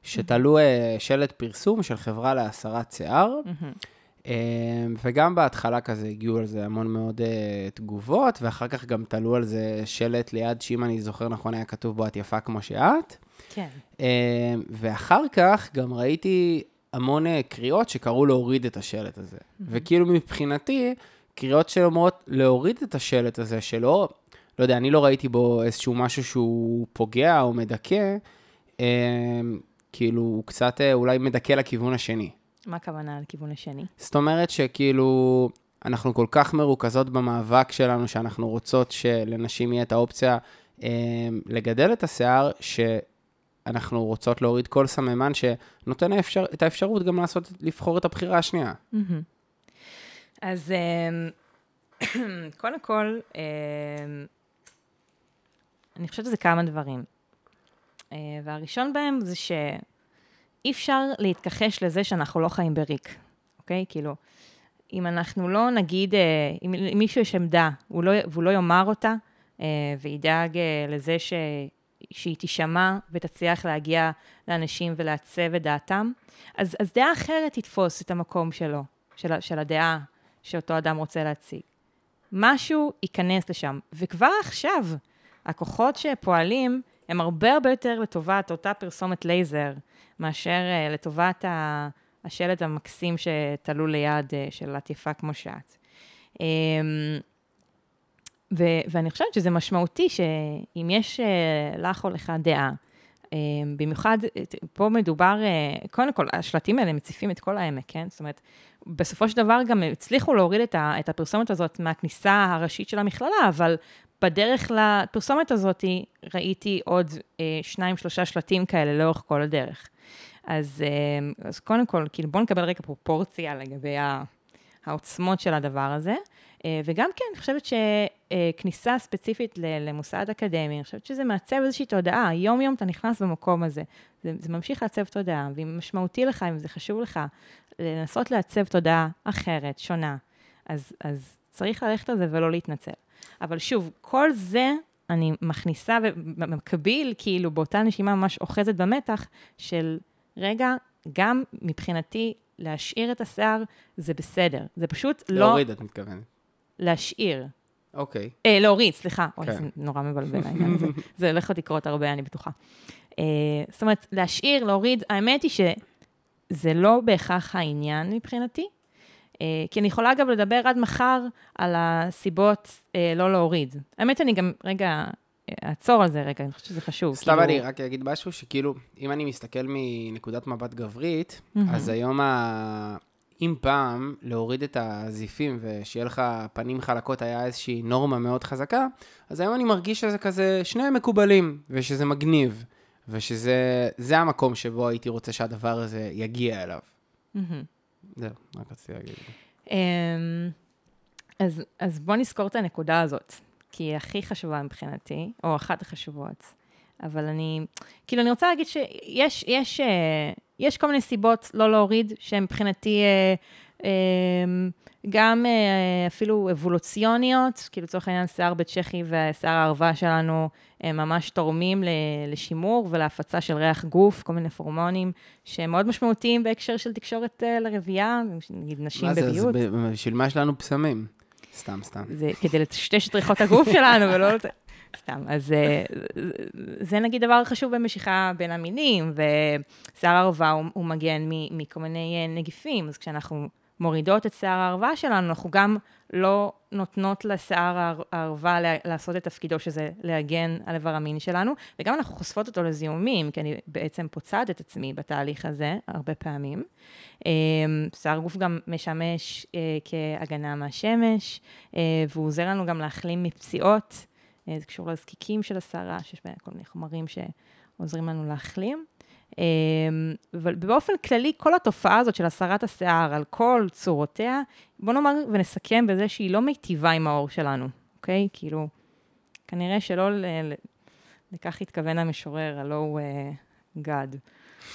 שתלו uh, שלט פרסום של חברה להסרת שיער, uh, וגם בהתחלה כזה הגיעו על זה המון מאוד uh, תגובות, ואחר כך גם תלו על זה שלט ליד, שאם אני זוכר נכון, היה כתוב בו, את יפה כמו שאת. כן. Uh, ואחר כך גם ראיתי המון uh, קריאות שקראו להוריד את השלט הזה. וכאילו מבחינתי, קריאות שאומרות להוריד את השלט הזה, שלא, לא יודע, אני לא ראיתי בו איזשהו משהו שהוא פוגע או מדכא, uh, כאילו הוא קצת uh, אולי מדכא לכיוון השני. מה הכוונה לכיוון השני? זאת אומרת שכאילו, אנחנו כל כך מרוכזות במאבק שלנו, שאנחנו רוצות שלנשים יהיה את האופציה אה, לגדל את השיער, שאנחנו רוצות להוריד כל סממן שנותן האפשר, את האפשרות גם לעשות, לבחור את הבחירה השנייה. אז אמ, קודם כל, אמ, אני חושבת שזה כמה דברים. אה, והראשון בהם זה שאי אפשר להתכחש לזה שאנחנו לא חיים בריק, אוקיי? כאילו, אם אנחנו לא נגיד, אה, אם למישהו יש עמדה, הוא לא, והוא לא יאמר אותה, אה, וידאג לזה ש, שהיא תישמע ותצליח להגיע לאנשים ולעצב את דעתם, אז, אז דעה אחרת תתפוס את המקום שלו, של, של הדעה שאותו אדם רוצה להציג. משהו ייכנס לשם. וכבר עכשיו, הכוחות שפועלים הם הרבה הרבה יותר לטובת אותה פרסומת לייזר, מאשר uh, לטובת ה- השלט המקסים שתלו ליד uh, של את יפה כמו שאת. Um, ו- ואני חושבת שזה משמעותי שאם יש uh, לך או לך דעה, um, במיוחד, פה מדובר, uh, קודם כל, השלטים האלה מציפים את כל העמק, כן? זאת אומרת, בסופו של דבר גם הצליחו להוריד את, ה- את הפרסומת הזאת מהכניסה הראשית של המכללה, אבל בדרך לפרסומת הזאת ראיתי עוד אה, שניים, שלושה שלטים כאלה לאורך כל הדרך. אז, אה, אז קודם כל, כאילו בואו נקבל רגע פרופורציה לגבי ה- העוצמות של הדבר הזה. אה, וגם כן, אני חושבת שכניסה ספציפית למוסד אקדמי, אני חושבת שזה מעצב איזושהי תודעה. יום-יום אתה נכנס במקום הזה. זה, זה ממשיך לעצב תודעה, ואם משמעותי לך, אם זה חשוב לך, לנסות לעצב תודעה אחרת, שונה, אז, אז צריך ללכת על זה ולא להתנצל. אבל שוב, כל זה אני מכניסה ובמקביל, כאילו באותה נשימה ממש אוחזת במתח של, רגע, גם מבחינתי להשאיר את השיער זה בסדר. זה פשוט לא... להוריד, את מתכוונת. להשאיר. אוקיי. אה, להוריד, סליחה. אוי, כן. זה נורא מבלבל העניין הזה. זה הולך לקרות הרבה, אני בטוחה. אה, זאת אומרת, להשאיר, להוריד, האמת היא שזה לא בהכרח העניין מבחינתי. אה, כי אני יכולה אגב לדבר עד מחר על הסיבות אה, לא להוריד. האמת, אני גם, רגע, אעצור על זה רגע, אני חושבת שזה חשוב. סתם כאילו- אני רק אגיד משהו, שכאילו, אם אני מסתכל מנקודת מבט גברית, מהמם. אז היום ה... אם פעם להוריד את הזיפים ושיהיה לך פנים חלקות היה איזושהי נורמה מאוד חזקה, אז היום אני מרגיש שזה כזה, שניהם מקובלים, ושזה מגניב, ושזה זה המקום שבו הייתי רוצה שהדבר הזה יגיע אליו. מהמם. זהו, רק רציתי להגיד. אמ, אז, אז בוא נזכור את הנקודה הזאת, כי היא הכי חשובה מבחינתי, או אחת החשובות. אבל אני, כאילו, אני רוצה להגיד שיש יש, אה, יש כל מיני סיבות לא להוריד, שהן מבחינתי אה, גם אה, אפילו אבולוציוניות, כאילו לצורך העניין שיער בית צ'כי ושיער הערווה שלנו הם ממש תורמים לשימור ולהפצה של ריח גוף, כל מיני פורמונים שהם מאוד משמעותיים בהקשר של תקשורת אה, לרבייה, נגיד נשים מה זה, בביוט. בשביל מה יש לנו פסמים? סתם, סתם. זה כדי לטשטש את ריחות הגוף שלנו, ולא... סתם, אז אה, זה נגיד דבר חשוב במשיכה בין המינים, ושיער הערווה הוא, הוא מגן מכל מיני נגיפים, אז כשאנחנו מורידות את שיער הערווה שלנו, אנחנו גם לא נותנות לשיער הער- הערווה לעשות את תפקידו, שזה להגן על איבר המין שלנו, וגם אנחנו חושפות אותו לזיהומים, כי אני בעצם פוצעת את עצמי בתהליך הזה הרבה פעמים. אה, שיער גוף גם משמש אה, כהגנה מהשמש, אה, והוא עוזר לנו גם להחלים מפציעות. זה קשור לזקיקים של השערה, שיש בהם כל מיני חומרים שעוזרים לנו להחלים. אה, אבל באופן כללי, כל התופעה הזאת של הסרת השיער על כל צורותיה, בוא נאמר ונסכם בזה שהיא לא מיטיבה עם העור שלנו, אוקיי? כאילו, כנראה שלא ל... לכך התכוון המשורר, הלא הוא אה, גד.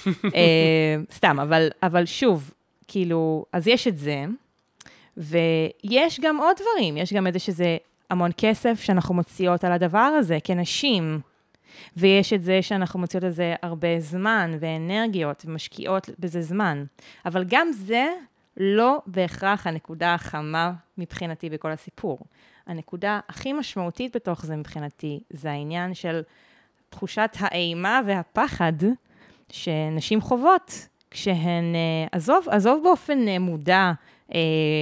אה, סתם, אבל, אבל שוב, כאילו, אז יש את זה, ויש גם עוד דברים, יש גם איזה שזה המון כסף שאנחנו מוציאות על הדבר הזה כנשים, ויש את זה שאנחנו מוציאות על זה הרבה זמן ואנרגיות, ומשקיעות בזה זמן. אבל גם זה לא בהכרח הנקודה החמה מבחינתי בכל הסיפור. הנקודה הכי משמעותית בתוך זה מבחינתי, זה העניין של תחושת האימה והפחד שנשים חוות כשהן, אה, עזוב, עזוב באופן אה, מודע, אה,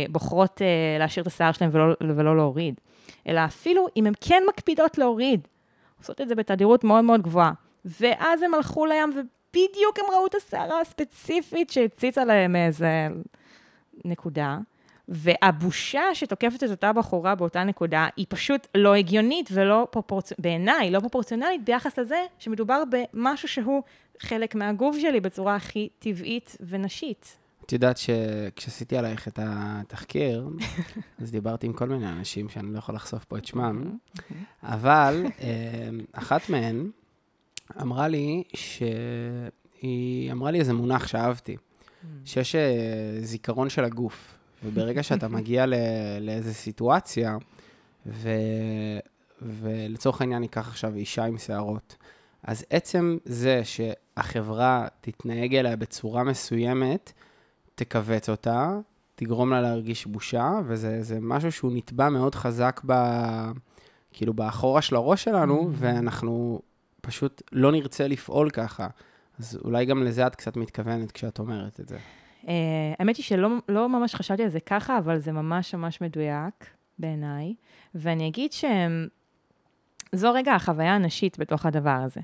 בוחרות להשאיר את השיער שלהן ולא, ולא להוריד, אלא אפילו אם הן כן מקפידות להוריד, עושות את זה בתדירות מאוד מאוד גבוהה, ואז הם הלכו לים ובדיוק הם ראו את השערה הספציפית שהציצה להם איזה נקודה, והבושה שתוקפת את אותה בחורה באותה נקודה, היא פשוט לא הגיונית ולא פרופורציונלית, בעיניי, לא פרופורציונלית ביחס לזה שמדובר במשהו שהוא חלק מהגוף שלי בצורה הכי טבעית ונשית. את יודעת שכשעשיתי עלייך את התחקיר, אז דיברתי עם כל מיני אנשים שאני לא יכול לחשוף פה את שמם, אבל אה, אחת מהן אמרה לי שהיא אמרה לי איזה מונח שאהבתי. שיש אה, זיכרון של הגוף. וברגע שאתה מגיע ל- לאיזו סיטואציה, ו... ולצורך העניין ניקח עכשיו אישה עם שערות, אז עצם זה שהחברה תתנהג אליה בצורה מסוימת, תכווץ אותה, תגרום לה להרגיש בושה, וזה זה משהו שהוא נתבע מאוד חזק ב... כאילו באחורה של הראש שלנו, ואנחנו פשוט לא נרצה לפעול ככה. אז אולי גם לזה את קצת מתכוונת כשאת אומרת את זה. אה, האמת היא שלא לא ממש חשבתי על זה ככה, אבל זה ממש ממש מדויק בעיניי. ואני אגיד שזו רגע החוויה הנשית בתוך הדבר הזה.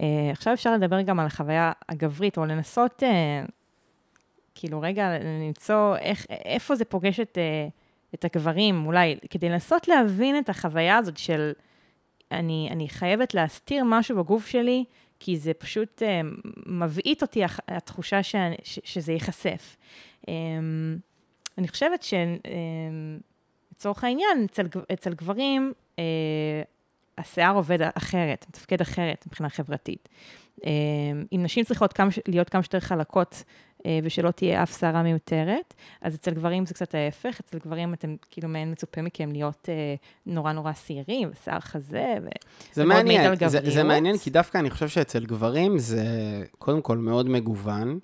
אה, עכשיו אפשר לדבר גם על החוויה הגברית, או לנסות, אה, כאילו רגע, למצוא איך, איפה זה פוגש את, אה, את הגברים, אולי, כדי לנסות להבין את החוויה הזאת של אני, אני חייבת להסתיר משהו בגוף שלי, כי זה פשוט אה, מבעית אותי התחושה ש, ש, שזה ייחשף. אה, אני חושבת שלצורך העניין, אצל, אצל גברים, אה, השיער עובד אחרת, מתפקד אחרת מבחינה חברתית. אה, אם נשים צריכות כמה, להיות כמה שיותר חלקות אה, ושלא תהיה אף שערה מיותרת, אז אצל גברים זה קצת ההפך, אצל גברים אתם כאילו מעין מצופה מכם להיות אה, נורא נורא שעירים, ושיער חזה, ו... זה מעניין, זה, זה. מעניין, כי דווקא אני חושב שאצל גברים זה קודם כל מאוד מגוון.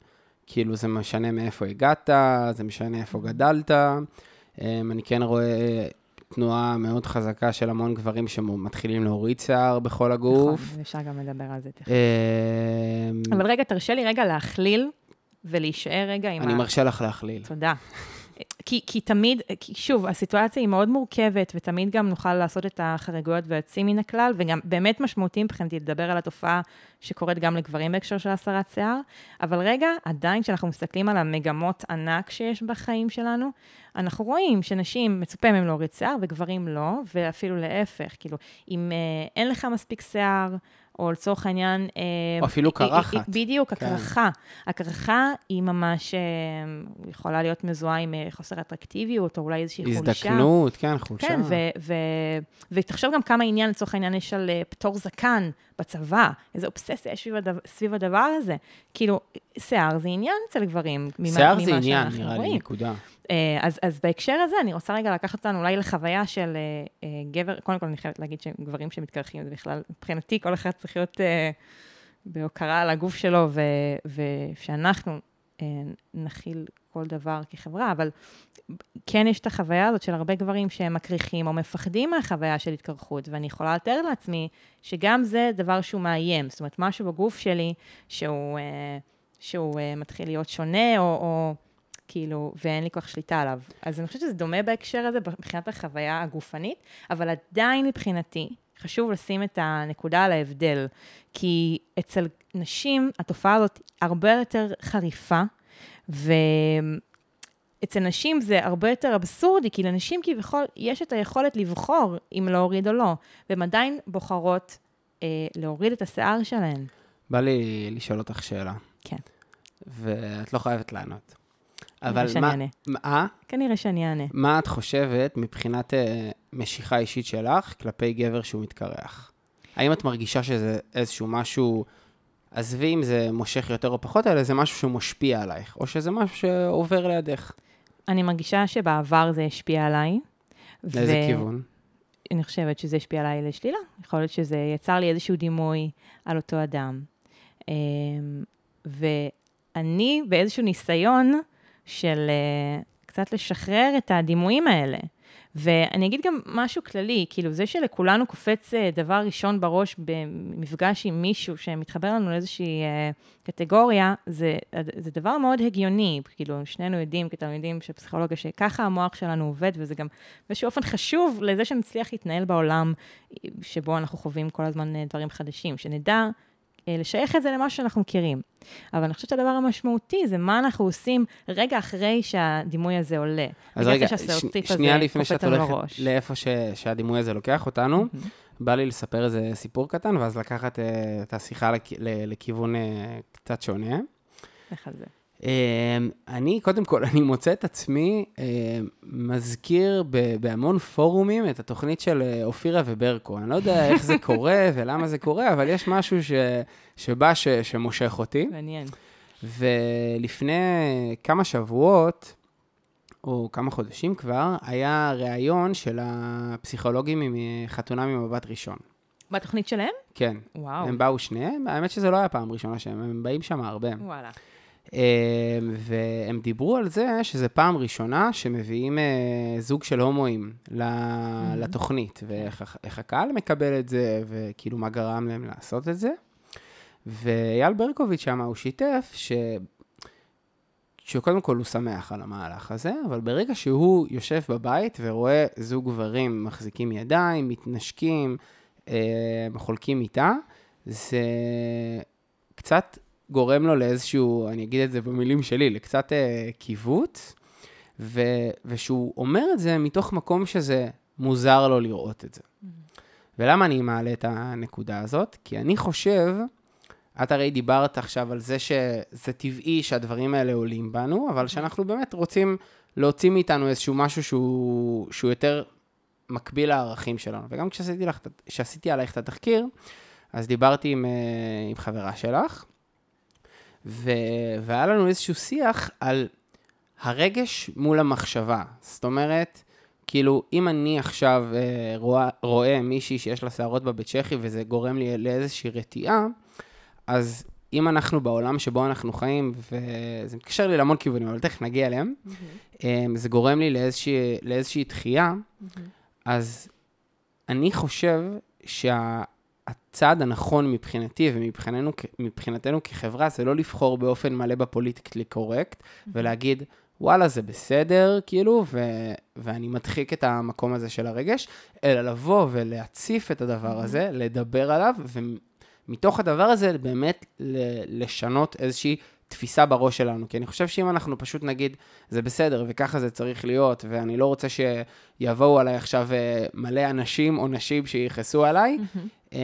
כאילו, זה משנה מאיפה הגעת, זה משנה איפה גדלת. אמ, אני כן רואה תנועה מאוד חזקה של המון גברים שמתחילים להוריד שיער בכל הגוף. נכון, אפשר גם לדבר על זה תכף. אמ, אבל רגע, תרשה לי רגע להכליל ולהישאר רגע עם אני ה... מרשה לך להכליל. תודה. כי, כי תמיד, כי שוב, הסיטואציה היא מאוד מורכבת, ותמיד גם נוכל לעשות את החריגויות והיוצאים מן הכלל, וגם באמת משמעותי מבחינתי לדבר על התופעה שקורית גם לגברים בהקשר של הסרת שיער, אבל רגע, עדיין כשאנחנו מסתכלים על המגמות ענק שיש בחיים שלנו, אנחנו רואים שנשים, מצופה מהם להוריד שיער, וגברים לא, ואפילו להפך, כאילו, אם אה, אין לך מספיק שיער, או לצורך העניין... אה, או אפילו היא- היא- קרחת. בדיוק, כן. הקרחה. הקרחה היא ממש אה, יכולה להיות מזוהה עם אה, חוסר אטרקטיביות, או אולי איזושהי חולשה. הזדקנות, כן, חולשה. כן, ותחשוב גם כמה עניין, לצורך העניין, יש על אה, פטור זקן בצבא, איזו אובססיה יש סביב, הדבר, הזה. כאילו, שיער זה עניין אצל גברים, שיער זה עניין, נראה לי. נקודה. אה, אז, אז בהקשר הזה, אני רוצה רגע לקחת אותנו אולי לחוויה של אה, אה, גבר, קודם כל אני חייבת להגיד שגברים שמתקרחים, זה בכלל, מבחינתי, כל אחד צריך להיות אה, בהוקרה על הגוף שלו, ו, ושאנחנו אה, נכיל כל דבר כחברה, אבל כן יש את החוויה הזאת של הרבה גברים שהם מקריחים או מפחדים מהחוויה של התקרחות, ואני יכולה לתאר לעצמי שגם זה דבר שהוא מאיים, זאת אומרת, משהו בגוף שלי שהוא, אה, שהוא אה, מתחיל להיות שונה, או... או כאילו, ואין לי כך שליטה עליו. אז אני חושבת שזה דומה בהקשר הזה מבחינת החוויה הגופנית, אבל עדיין מבחינתי, חשוב לשים את הנקודה על ההבדל, כי אצל נשים התופעה הזאת הרבה יותר חריפה, ואצל נשים זה הרבה יותר אבסורדי, כי לנשים כביכול יש את היכולת לבחור אם להוריד או לא, והן עדיין בוחרות אה, להוריד את השיער שלהן. בא לי לשאול אותך שאלה. כן. ואת לא חייבת לענות. אבל שאני מה... אענה. אה? כנראה שאני אענה. מה את חושבת מבחינת אה, משיכה אישית שלך כלפי גבר שהוא מתקרח? האם את מרגישה שזה איזשהו משהו, עזבי אם זה מושך יותר או פחות, אלא זה משהו שמשפיע עלייך, או שזה משהו שעובר לידך? אני מרגישה שבעבר זה השפיע עליי. לאיזה ו- כיוון? אני חושבת שזה השפיע עליי לשלילה. יכול להיות שזה יצר לי איזשהו דימוי על אותו אדם. אמ, ואני באיזשהו ניסיון של אה, קצת לשחרר את הדימויים האלה. ואני אגיד גם משהו כללי, כאילו זה שלכולנו קופץ אה, דבר ראשון בראש במפגש עם מישהו שמתחבר לנו לאיזושהי אה, קטגוריה, זה, זה דבר מאוד הגיוני, כאילו שנינו יודעים כתלמידים של פסיכולוגיה שככה המוח שלנו עובד, וזה גם באיזשהו אופן חשוב לזה שנצליח להתנהל בעולם שבו אנחנו חווים כל הזמן דברים חדשים, שנדע לשייך את זה למה שאנחנו מכירים. אבל אני חושבת שהדבר המשמעותי זה מה אנחנו עושים רגע אחרי שהדימוי הזה עולה. אז רגע, ש- שנייה לפני שאת הולכת לראש. לאיפה ש- שהדימוי הזה לוקח אותנו, בא לי לספר איזה סיפור קטן, ואז לקחת אה, את השיחה לכ- לכיוון אה, קצת שונה. איך על זה? אמ, אני, קודם כל, אני מוצא את עצמי אמ, מזכיר בהמון פורומים את התוכנית של אה, אופירה וברקו. אני לא יודע איך זה קורה ולמה זה קורה, אבל יש משהו ש- שבא ש- שמושך אותי. מעניין. ולפני כמה שבועות, או כמה חודשים כבר, היה ראיון של הפסיכולוגים עם חתונה ממבט ראשון. בתוכנית שלהם? כן. וואו. הם באו שניהם, האמת שזה לא היה פעם ראשונה שהם, הם באים שם הרבה. וואלה. אה, והם דיברו על זה שזה פעם ראשונה שמביאים אה, זוג של הומואים לתוכנית, ואיך איך הקהל מקבל את זה, וכאילו מה גרם להם לעשות את זה. ואייל ברקוביץ' שם, הוא שיתף ש... שקודם כל הוא שמח על המהלך הזה, אבל ברגע שהוא יושב בבית ורואה זוג גברים מחזיקים ידיים, מתנשקים, אה, חולקים מיטה, זה קצת גורם לו לאיזשהו, אני אגיד את זה במילים שלי, לקצת אה, קיווט, ו, ושהוא אומר את זה מתוך מקום שזה מוזר לו לראות את זה. ולמה אני מעלה את הנקודה הזאת? כי אני חושב, את הרי דיברת עכשיו על זה שזה טבעי שהדברים האלה עולים בנו, אבל שאנחנו באמת רוצים להוציא מאיתנו איזשהו משהו שהוא, שהוא יותר מקביל לערכים שלנו. וגם כשעשיתי, לך, עלייך את התחקיר, אז דיברתי עם, אה, עם חברה שלך, ו... והיה לנו איזשהו שיח על הרגש מול המחשבה. זאת אומרת, כאילו, אם אני עכשיו אה, רואה, רואה מישהי שיש לה שערות בבית צ'כי וזה גורם לי לאיזושהי רתיעה, אז אם אנחנו בעולם שבו אנחנו חיים, וזה מתקשר לי להמון כיוונים, אבל תכף נגיע אליהם, אה, זה גורם לי לאיזושהי, לאיזושהי דחייה, אז אני חושב שהצעד הנכון מבחינתי ומבחינתנו מבחינתנו כחברה זה לא לבחור באופן מלא בפוליטיקלי קורקט ולהגיד, וואלה, זה בסדר, כאילו, ו- ואני מדחיק את המקום הזה של הרגש, אלא לבוא ולהציף את הדבר הזה, לדבר עליו, ומתוך הדבר הזה באמת לשנות איזושהי תפיסה בראש שלנו, כי אני חושב שאם אנחנו פשוט נגיד, זה בסדר וככה זה צריך להיות, ואני לא רוצה שיבואו עליי עכשיו אה, מלא אנשים או נשים שיכעסו עליי, mm-hmm.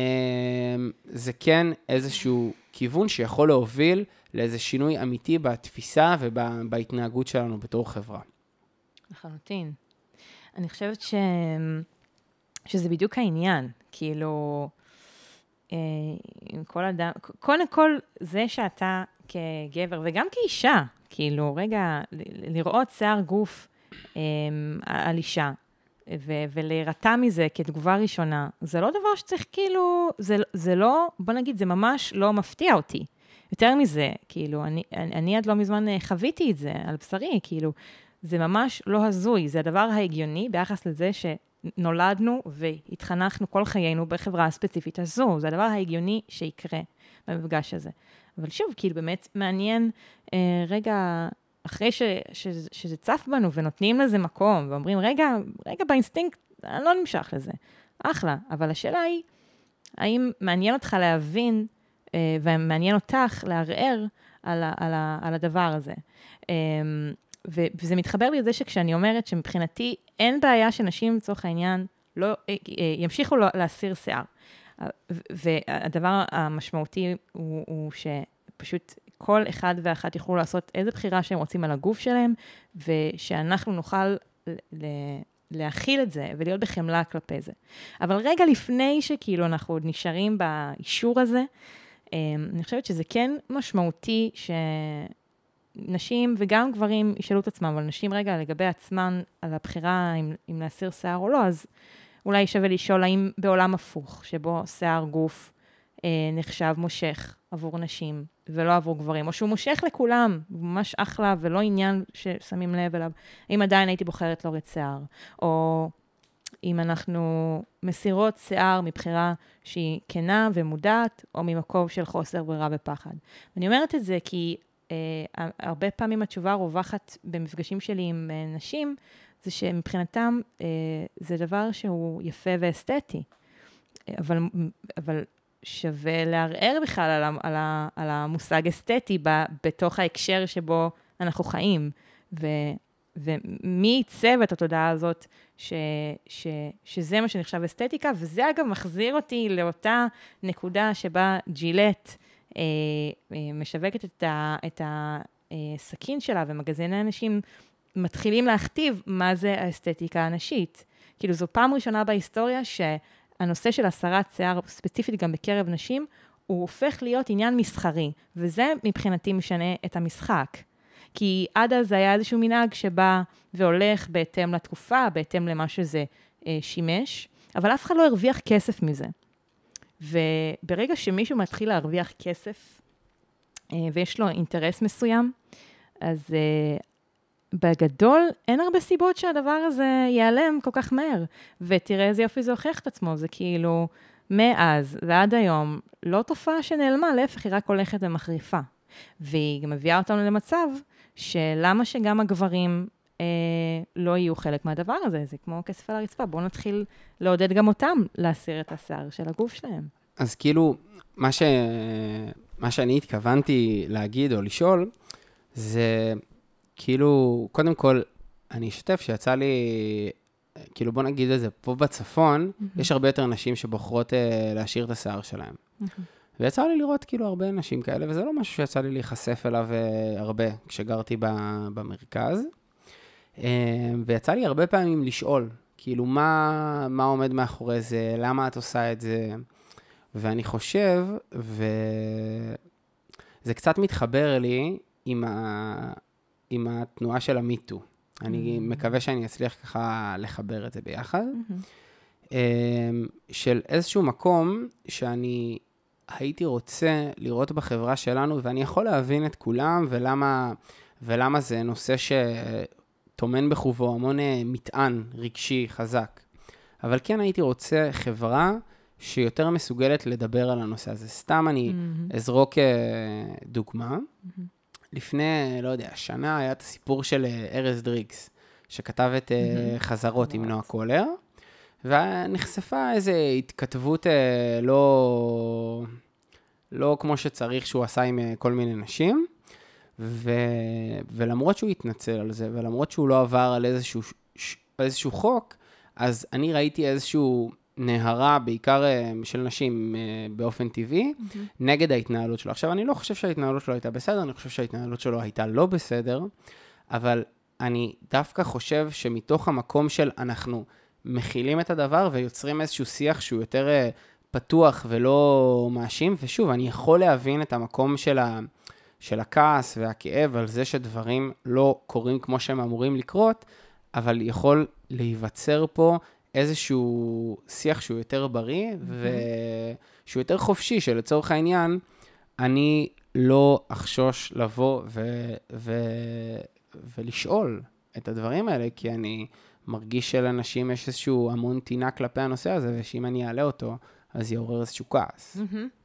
זה כן איזשהו כיוון שיכול להוביל לאיזה שינוי אמיתי בתפיסה ובהתנהגות שלנו בתור חברה. לחלוטין. אני חושבת ש... שזה בדיוק העניין, כאילו, עם כל אדם, קודם כל, זה שאתה כגבר וגם כאישה, כאילו, רגע, לראות שיער גוף um, על אישה, ולהירתע מזה כתגובה ראשונה, זה לא דבר שצריך כאילו, זה, זה לא, בוא נגיד, זה ממש לא מפתיע אותי. יותר מזה, כאילו, אני, אני, אני עד לא מזמן אה, חוויתי את זה על בשרי, כאילו, זה ממש לא הזוי, זה הדבר ההגיוני ביחס לזה שנולדנו והתחנכנו כל חיינו בחברה הספציפית הזו, זה הדבר ההגיוני שיקרה במפגש הזה. אבל שוב, כאילו באמת מעניין, אה, רגע, אחרי ש, ש, שזה צף בנו ונותנים לזה מקום, ואומרים, רגע, רגע באינסטינקט, אני לא נמשך לזה. אחלה, אבל השאלה היא, האם מעניין אותך להבין, אה, ומעניין אותך לערער על, על, על הדבר הזה. אה, וזה מתחבר לי לזה שכשאני אומרת שמבחינתי אין בעיה שנשים, לצורך העניין, לא, אה, אה, ימשיכו להסיר שיער. והדבר המשמעותי הוא, הוא שפשוט כל אחד ואחת יוכלו לעשות איזה בחירה שהם רוצים על הגוף שלהם, ושאנחנו נוכל להכיל את זה ולהיות בחמלה כלפי זה. אבל רגע לפני שכאילו אנחנו עוד נשארים באישור הזה, אמ, אני חושבת שזה כן משמעותי שנשים וגם גברים ישאלו את עצמם, אבל נשים רגע לגבי עצמן, על הבחירה אם, אם להסיר שיער או לא, אז אולי שווה לשאול האם בעולם הפוך, שבו שיער גוף אה, נחשב מושך עבור נשים ולא עבור גברים, או שהוא מושך לכולם, ממש אחלה ולא עניין ששמים לב אליו, האם עדיין הייתי בוחרת להוריד שיער, או אם אנחנו מסירות שיער מבחירה שהיא כנה ומודעת, או ממקום של חוסר ברירה ופחד. ואני אומרת את זה כי הרבה פעמים התשובה הרווחת במפגשים שלי עם אה, נשים, זה שמבחינתם אה, זה דבר שהוא יפה ואסתטי. אבל, אבל שווה לערער בכלל על, על, על המושג אסתטי ב, בתוך ההקשר שבו אנחנו חיים. ו, ומי עיצב את התודעה הזאת ש, ש, שזה מה שנחשב אסתטיקה, וזה אגב מחזיר אותי לאותה נקודה שבה ג'ילט אה, אה, משווקת את, ה, את הסכין שלה ומגזיני אנשים מתחילים להכתיב מה זה האסתטיקה הנשית. כאילו, זו פעם ראשונה בהיסטוריה שהנושא של הסרת שיער, ספציפית גם בקרב נשים, הוא הופך להיות עניין מסחרי, וזה מבחינתי משנה את המשחק. כי עד אז היה איזשהו מנהג שבא והולך בהתאם לתקופה, בהתאם למה שזה אה, שימש, אבל אף אחד לא הרוויח כסף מזה. וברגע שמישהו מתחיל להרוויח כסף, אה, ויש לו אינטרס מסוים, אז אה, בגדול אין הרבה סיבות שהדבר הזה ייעלם כל כך מהר. ותראה איזה יופי זה הוכיח את עצמו, זה כאילו, מאז ועד היום, לא תופעה שנעלמה, להפך, היא רק הולכת ומחריפה. והיא גם מביאה אותנו למצב שלמה שגם הגברים אה, לא יהיו חלק מהדבר הזה, זה כמו כסף על הרצפה, בואו נתחיל לעודד גם אותם להסיר את השיער של הגוף שלהם. אז כאילו, מה, ש... מה שאני התכוונתי להגיד או לשאול, זה כאילו, קודם כל, אני אשתף שיצא לי, כאילו בוא נגיד את זה, פה בצפון, mm-hmm. יש הרבה יותר נשים שבוחרות אה, להשאיר את השיער שלהן. Mm-hmm. ויצא לי לראות כאילו הרבה נשים כאלה, וזה לא משהו שיצא לי להיחשף אליו אה, הרבה כשגרתי ב, במרכז. אה, ויצא לי הרבה פעמים לשאול, כאילו, מה, מה עומד מאחורי זה, למה את עושה את זה, ואני חושב, וזה קצת מתחבר לי עם, ה... עם התנועה של המיטו. Mm-hmm. אני מקווה שאני אצליח ככה לחבר את זה ביחד. Mm-hmm. של איזשהו מקום שאני הייתי רוצה לראות בחברה שלנו, ואני יכול להבין את כולם, ולמה, ולמה זה נושא שטומן בחובו המון אה, מטען רגשי חזק. אבל כן הייתי רוצה חברה שיותר מסוגלת לדבר על הנושא הזה. סתם אני mm-hmm. אזרוק אה, דוגמה. Mm-hmm. לפני, לא יודע, שנה היה את הסיפור של אה, ארז דריקס, שכתב את mm-hmm. חזרות עם נועה קולר. ונחשפה איזו התכתבות לא, לא כמו שצריך שהוא עשה עם כל מיני נשים, ו, ולמרות שהוא התנצל על זה, ולמרות שהוא לא עבר על איזשהו, ש, איזשהו חוק, אז אני ראיתי איזשהו נהרה, בעיקר אה, של נשים אה, באופן טבעי, mm-hmm. נגד ההתנהלות שלו. עכשיו, אני לא חושב שההתנהלות שלו הייתה בסדר, אני חושב שההתנהלות שלו הייתה לא בסדר, אבל אני דווקא חושב שמתוך המקום של אנחנו... מכילים את הדבר ויוצרים איזשהו שיח שהוא יותר uh, פתוח ולא מאשים. ושוב, אני יכול להבין את המקום של, ה, של הכעס והכאב על זה שדברים לא קורים כמו שהם אמורים לקרות, אבל יכול להיווצר פה איזשהו שיח שהוא יותר בריא mm-hmm. ושהוא יותר חופשי, שלצורך העניין, אני לא אחשוש לבוא ו- ו- ולשאול את הדברים האלה, כי אני מרגיש שלאנשים יש איזשהו המון טינה כלפי הנושא הזה, ושאם אני אעלה אותו, אז יעורר איזשהו כעס. Mm-hmm.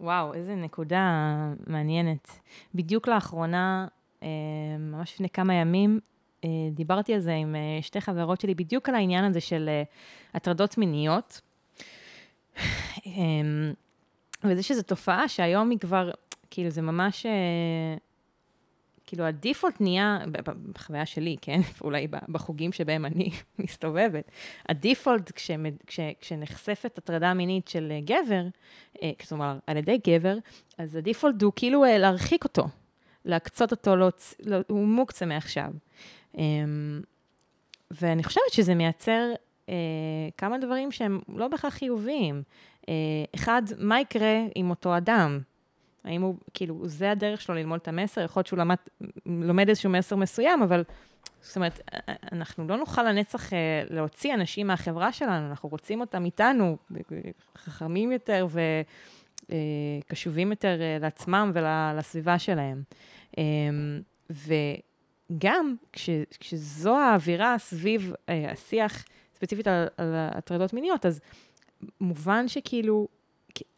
וואו, איזה נקודה מעניינת. בדיוק לאחרונה, אה, ממש לפני כמה ימים, אה, דיברתי על זה עם אה, שתי חברות שלי, בדיוק על העניין הזה של הטרדות מיניות. וזה שזו תופעה שהיום היא כבר, כאילו, זה ממש כאילו הדיפולט נהיה, בחוויה שלי, כן, אולי בחוגים שבהם אני מסתובבת, הדיפולט כש, כשנחשפת הטרדה מינית של גבר, אה, כלומר, על ידי גבר, אז הדיפולט הוא כאילו אה, להרחיק אותו, להקצות אותו, לא, לא, הוא מוקצה מעכשיו. אמ, ואני חושבת שזה מייצר אה, כמה דברים שהם לא בהכרח חיוביים. אחד, מה יקרה עם אותו אדם? האם הוא, כאילו, זה הדרך שלו ללמוד את המסר? יכול להיות שהוא למד, לומד איזשהו מסר מסוים, אבל, זאת אומרת, אנחנו לא נוכל לנצח אה, להוציא אנשים מהחברה שלנו, אנחנו רוצים אותם איתנו, חכמים יותר וקשובים אה, יותר אה, לעצמם ולסביבה שלהם. אמ, וגם כש, כשזו האווירה סביב השיח, ספציפית על, על הטרדות מיניות, אז מובן שכאילו,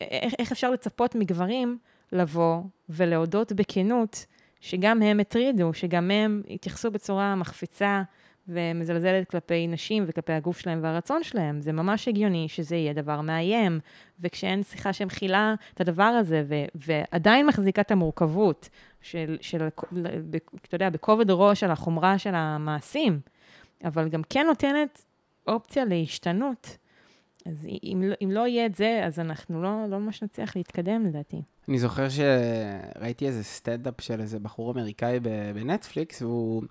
איך אפשר לצפות מגברים לבוא ולהודות בכנות שגם הם הטרידו, שגם הם התייחסו בצורה מחפיצה ומזלזלת כלפי נשים וכלפי הגוף שלהם והרצון שלהם. זה ממש הגיוני שזה יהיה דבר מאיים, וכשאין שיחה שמכילה את הדבר הזה, ו- ועדיין מחזיקה את המורכבות של, של, אתה יודע, בכובד ראש על החומרה של המעשים, אבל גם כן נותנת אופציה להשתנות. אז אם, לא, אם לא יהיה את זה, אז אנחנו לא, לא ממש נצליח להתקדם, לדעתי. אני זוכר שראיתי איזה סטנדאפ של איזה בחור אמריקאי בנטפליקס, והוא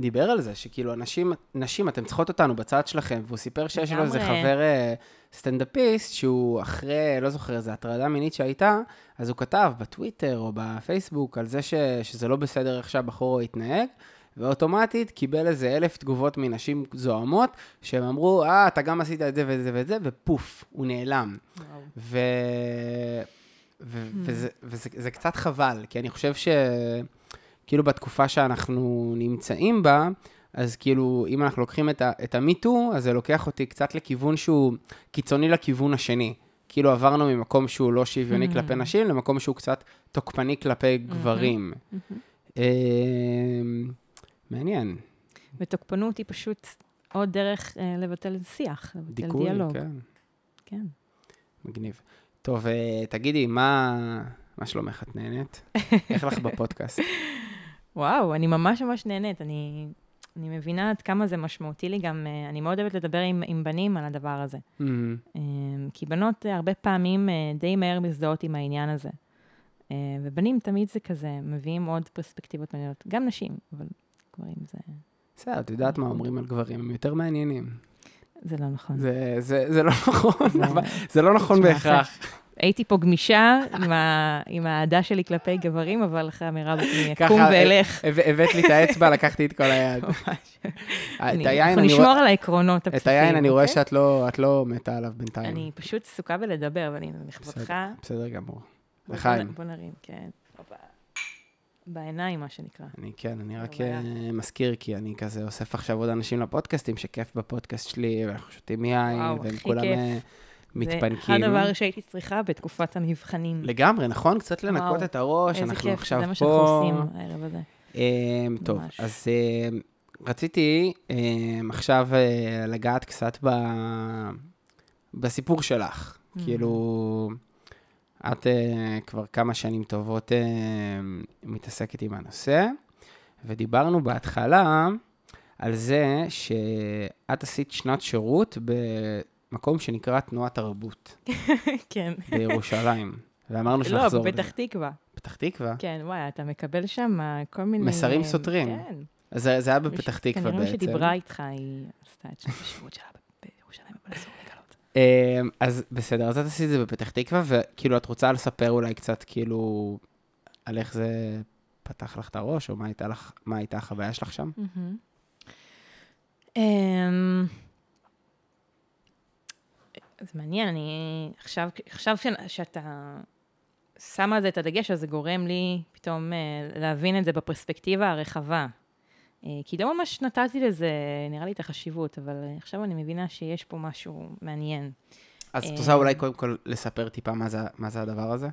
דיבר על זה, שכאילו, אנשים, נשים, אתן צריכות אותנו בצד שלכם, והוא סיפר שיש לו איזה חבר אה, סטנדאפיסט שהוא אחרי, לא זוכר, איזה הטרדה מינית שהייתה, אז הוא כתב בטוויטר או בפייסבוק על זה ש, שזה לא בסדר איך שהבחור התנהג, ואוטומטית קיבל איזה אלף תגובות מנשים זוהמות, שהם אמרו, אה, אתה גם עשית את זה ואת זה ואת זה, ופוף, הוא נעלם. ו... ו... וזה, וזה זה קצת חבל, כי אני חושב שכאילו בתקופה שאנחנו נמצאים בה, אז כאילו, אם אנחנו לוקחים את, ה... את המיטו, אז זה לוקח אותי קצת לכיוון שהוא קיצוני לכיוון השני. כאילו עברנו ממקום שהוא לא שוויוני Mm. כלפי נשים, למקום שהוא קצת תוקפני כלפי גברים. אה, מעניין. ותוקפנות היא פשוט עוד דרך אה, לבטל שיח, לבטל דיכוי, דיאלוג. כן, כן. מגניב. טוב, אה, תגידי, מה, מה שלומך? את נהנית? איך לך בפודקאסט? וואו, אני ממש ממש נהנית. אני, אני מבינה עד כמה זה משמעותי לי גם, אה, אני מאוד אוהבת לדבר עם, עם בנים על הדבר הזה. מהמם. אה, כי בנות אה, הרבה פעמים אה, די מהר מזדהות עם העניין הזה. אה, ובנים תמיד זה כזה, מביאים עוד פרספקטיבות מעניינות. גם נשים, אבל גברים זה, בסדר, את יודעת מה אומרים על גברים, הם יותר מעניינים. זה לא נכון. זה, זה, זה לא נכון, זה- אבל זה לא נכון בהכרח. הייתי פה גמישה עם, האהדה שלי כלפי גברים, אבל אחרי אמירה אני אקום אה, ואלך. הבא- הבאת לי את האצבע, לקחתי את כל היד. את היין אנחנו נשמור על העקרונות את הבסיסיים. היין אני רואה אוקיי? שאת לא את לא מתה עליו בינתיים. אני פשוט עסוקה בלדבר, אבל הנה, לכבודך. בסדר, גמור. לחיים. בוא נרים, כן. בעיניים, מה שנקרא. אני כן, אני רק. אה, מזכיר, כי אני כזה אוסף עכשיו עוד אנשים לפודקאסטים, שכיף בפודקאסט שלי, ואנחנו שותים יין, והם כולם כיף. אה, מתפנקים. זה הדבר שהייתי צריכה בתקופת המבחנים. לגמרי, נכון? קצת לנקות את הראש, איזה אנחנו כיף, עכשיו זה מה שאנחנו פה. עושים הערב הזה. אמ, טוב. אז אמ, רציתי אמ, עכשיו אה, לגעת קצת. בסיפור שלך. Mm. כאילו, את אה, כבר כמה שנים טובות אה, מתעסקת עם הנושא, ודיברנו בהתחלה על זה שאת עשית שנת שירות במקום שנקרא תנועת תרבות כן. בירושלים, ואמרנו לא, שנחזור. בפתח לזה. תקווה. פתח תקווה? כן, וואי, אתה מקבל שם כל מיני... מסרים סותרים. כן. אז זה זה היה בפתח תקווה כנראה בעצם. מי שדיברה איתך, היא עשתה את שנת השירות שלה בירושלים, אבל אז בסדר, אז את עשית את זה בפתח תקווה, וכאילו את רוצה לספר אולי קצת כאילו על איך זה פתח לך את הראש, או מה הייתה, לך, מה הייתה החוויה שלך שם? מהמם. אמ, זה מעניין, אני עכשיו, עכשיו שאתה שמה על זה את הדגש, אז זה גורם לי פתאום אה, להבין את זה בפרספקטיבה הרחבה. אה, כי לא ממש נתתי לזה, נראה לי, את החשיבות, אבל אה, עכשיו אני מבינה שיש פה משהו מעניין. אז את אמ. רוצה אולי קודם כל לספר טיפה מה זה, מה זה הדבר הזה?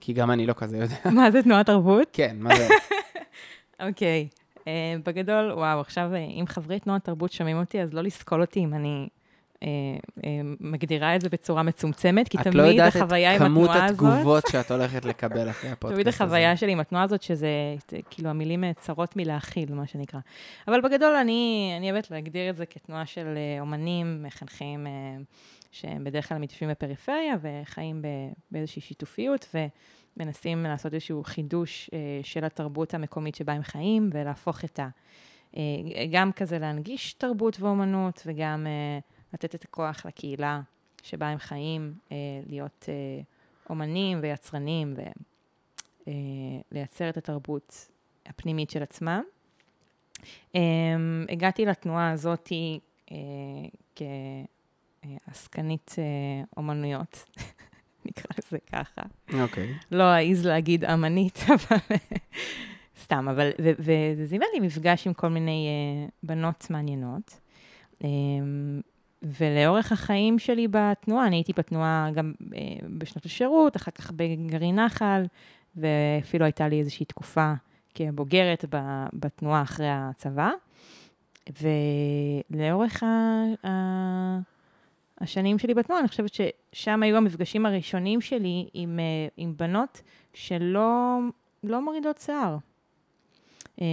כי גם אני לא כזה יודע. מה זה תנועת תרבות? כן, מה זה? אוקיי. Uh, בגדול, וואו, עכשיו אם חברי תנועת תרבות שומעים אותי, אז לא לסקול אותי אם אני מגדירה את זה בצורה מצומצמת, כי את תמיד לא יודעת החוויה את עם כמות התנועה הזאת... התגובות שאת הולכת לקבל אחרי הפודקאסט הזה. תמיד החוויה שלי עם התנועה הזאת, שזה, ת- כאילו, המילים אה, צרות מלהכיל, מה שנקרא. אבל בגדול, אני, אני אוהבת להגדיר את זה כתנועה של אה, אומנים, מחנכים, אה, שהם בדרך כלל מתיישבים בפריפריה וחיים באיזושהי שיתופיות, ומנסים לעשות איזשהו חידוש אה, של התרבות המקומית שבה הם חיים, ולהפוך את ה... אה, גם כזה להנגיש תרבות ואומנות, וגם אה, לתת את הכוח לקהילה שבה הם חיים, אה, להיות אה, אומנים ויצרנים, ו... אה, את התרבות הפנימית של עצמם. אה, הגעתי לתנועה הזאת אה, כעסקנית אה, אומנויות, נקרא לזה ככה. אוקיי. לא אעז להגיד אמנית, אבל סתם, אבל, וזה זימן לי מפגש עם כל מיני uh, בנות מעניינות. Um, ולאורך החיים שלי בתנועה, אני הייתי בתנועה גם uh, בשנות השירות, אחר כך בגרעין נחל, ואפילו הייתה לי איזושהי תקופה כבוגרת בתנועה אחרי הצבא. ולאורך ה... ה- השנים שלי בתנועה, אני חושבת ששם היו המפגשים הראשונים שלי עם, אה, עם בנות שלא לא מורידות שיער. אה,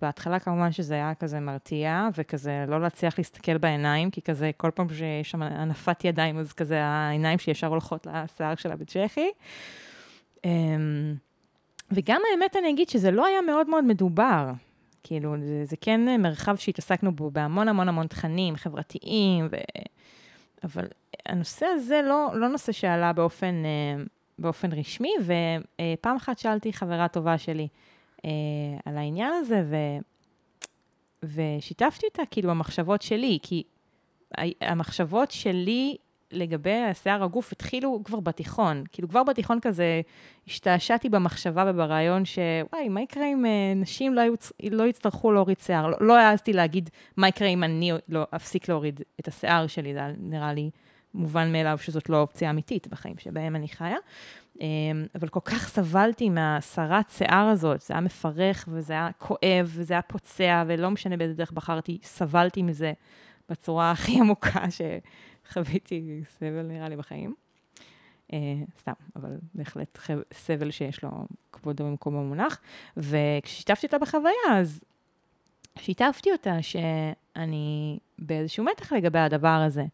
בהתחלה כמובן שזה היה כזה מרתיע, וכזה לא להצליח להסתכל בעיניים, כי כזה כל פעם שיש שם הנפת ידיים, אז כזה העיניים שלי ישר הולכות לשיער שלה בצ'כי. אה, וגם האמת, אני אגיד שזה לא היה מאוד מאוד מדובר. כאילו, זה, זה כן מרחב שהתעסקנו בו בהמון המון המון תכנים חברתיים, ו... אבל הנושא הזה לא, לא נושא שעלה באופן, אה, באופן רשמי, ופעם אחת שאלתי חברה טובה שלי אה, על העניין הזה, ו, ושיתפתי אותה כאילו במחשבות שלי, כי המחשבות שלי לגבי השיער הגוף התחילו כבר בתיכון. כאילו, כבר בתיכון כזה השתעשעתי במחשבה וברעיון שוואי, מה יקרה אם אה, נשים לא, היו, צ- לא יצטרכו להוריד שיער? לא, לא העזתי להגיד מה יקרה אם אני לא אפסיק להוריד את השיער שלי, זה נראה לי מובן מאליו שזאת לא אופציה אמיתית בחיים שבהם אני חיה. אה, אבל כל כך סבלתי מהסרת שיער הזאת, זה היה מפרך וזה היה כואב וזה היה פוצע, ולא משנה באיזה דרך בחרתי, סבלתי מזה בצורה הכי עמוקה שחוויתי סבל נראה לי בחיים. Uh, סתם, אבל בהחלט סבל שיש לו כבודו במקום המונח. וכששיתפתי אותה בחוויה, אז שיתפתי אותה שאני באיזשהו מתח לגבי הדבר הזה.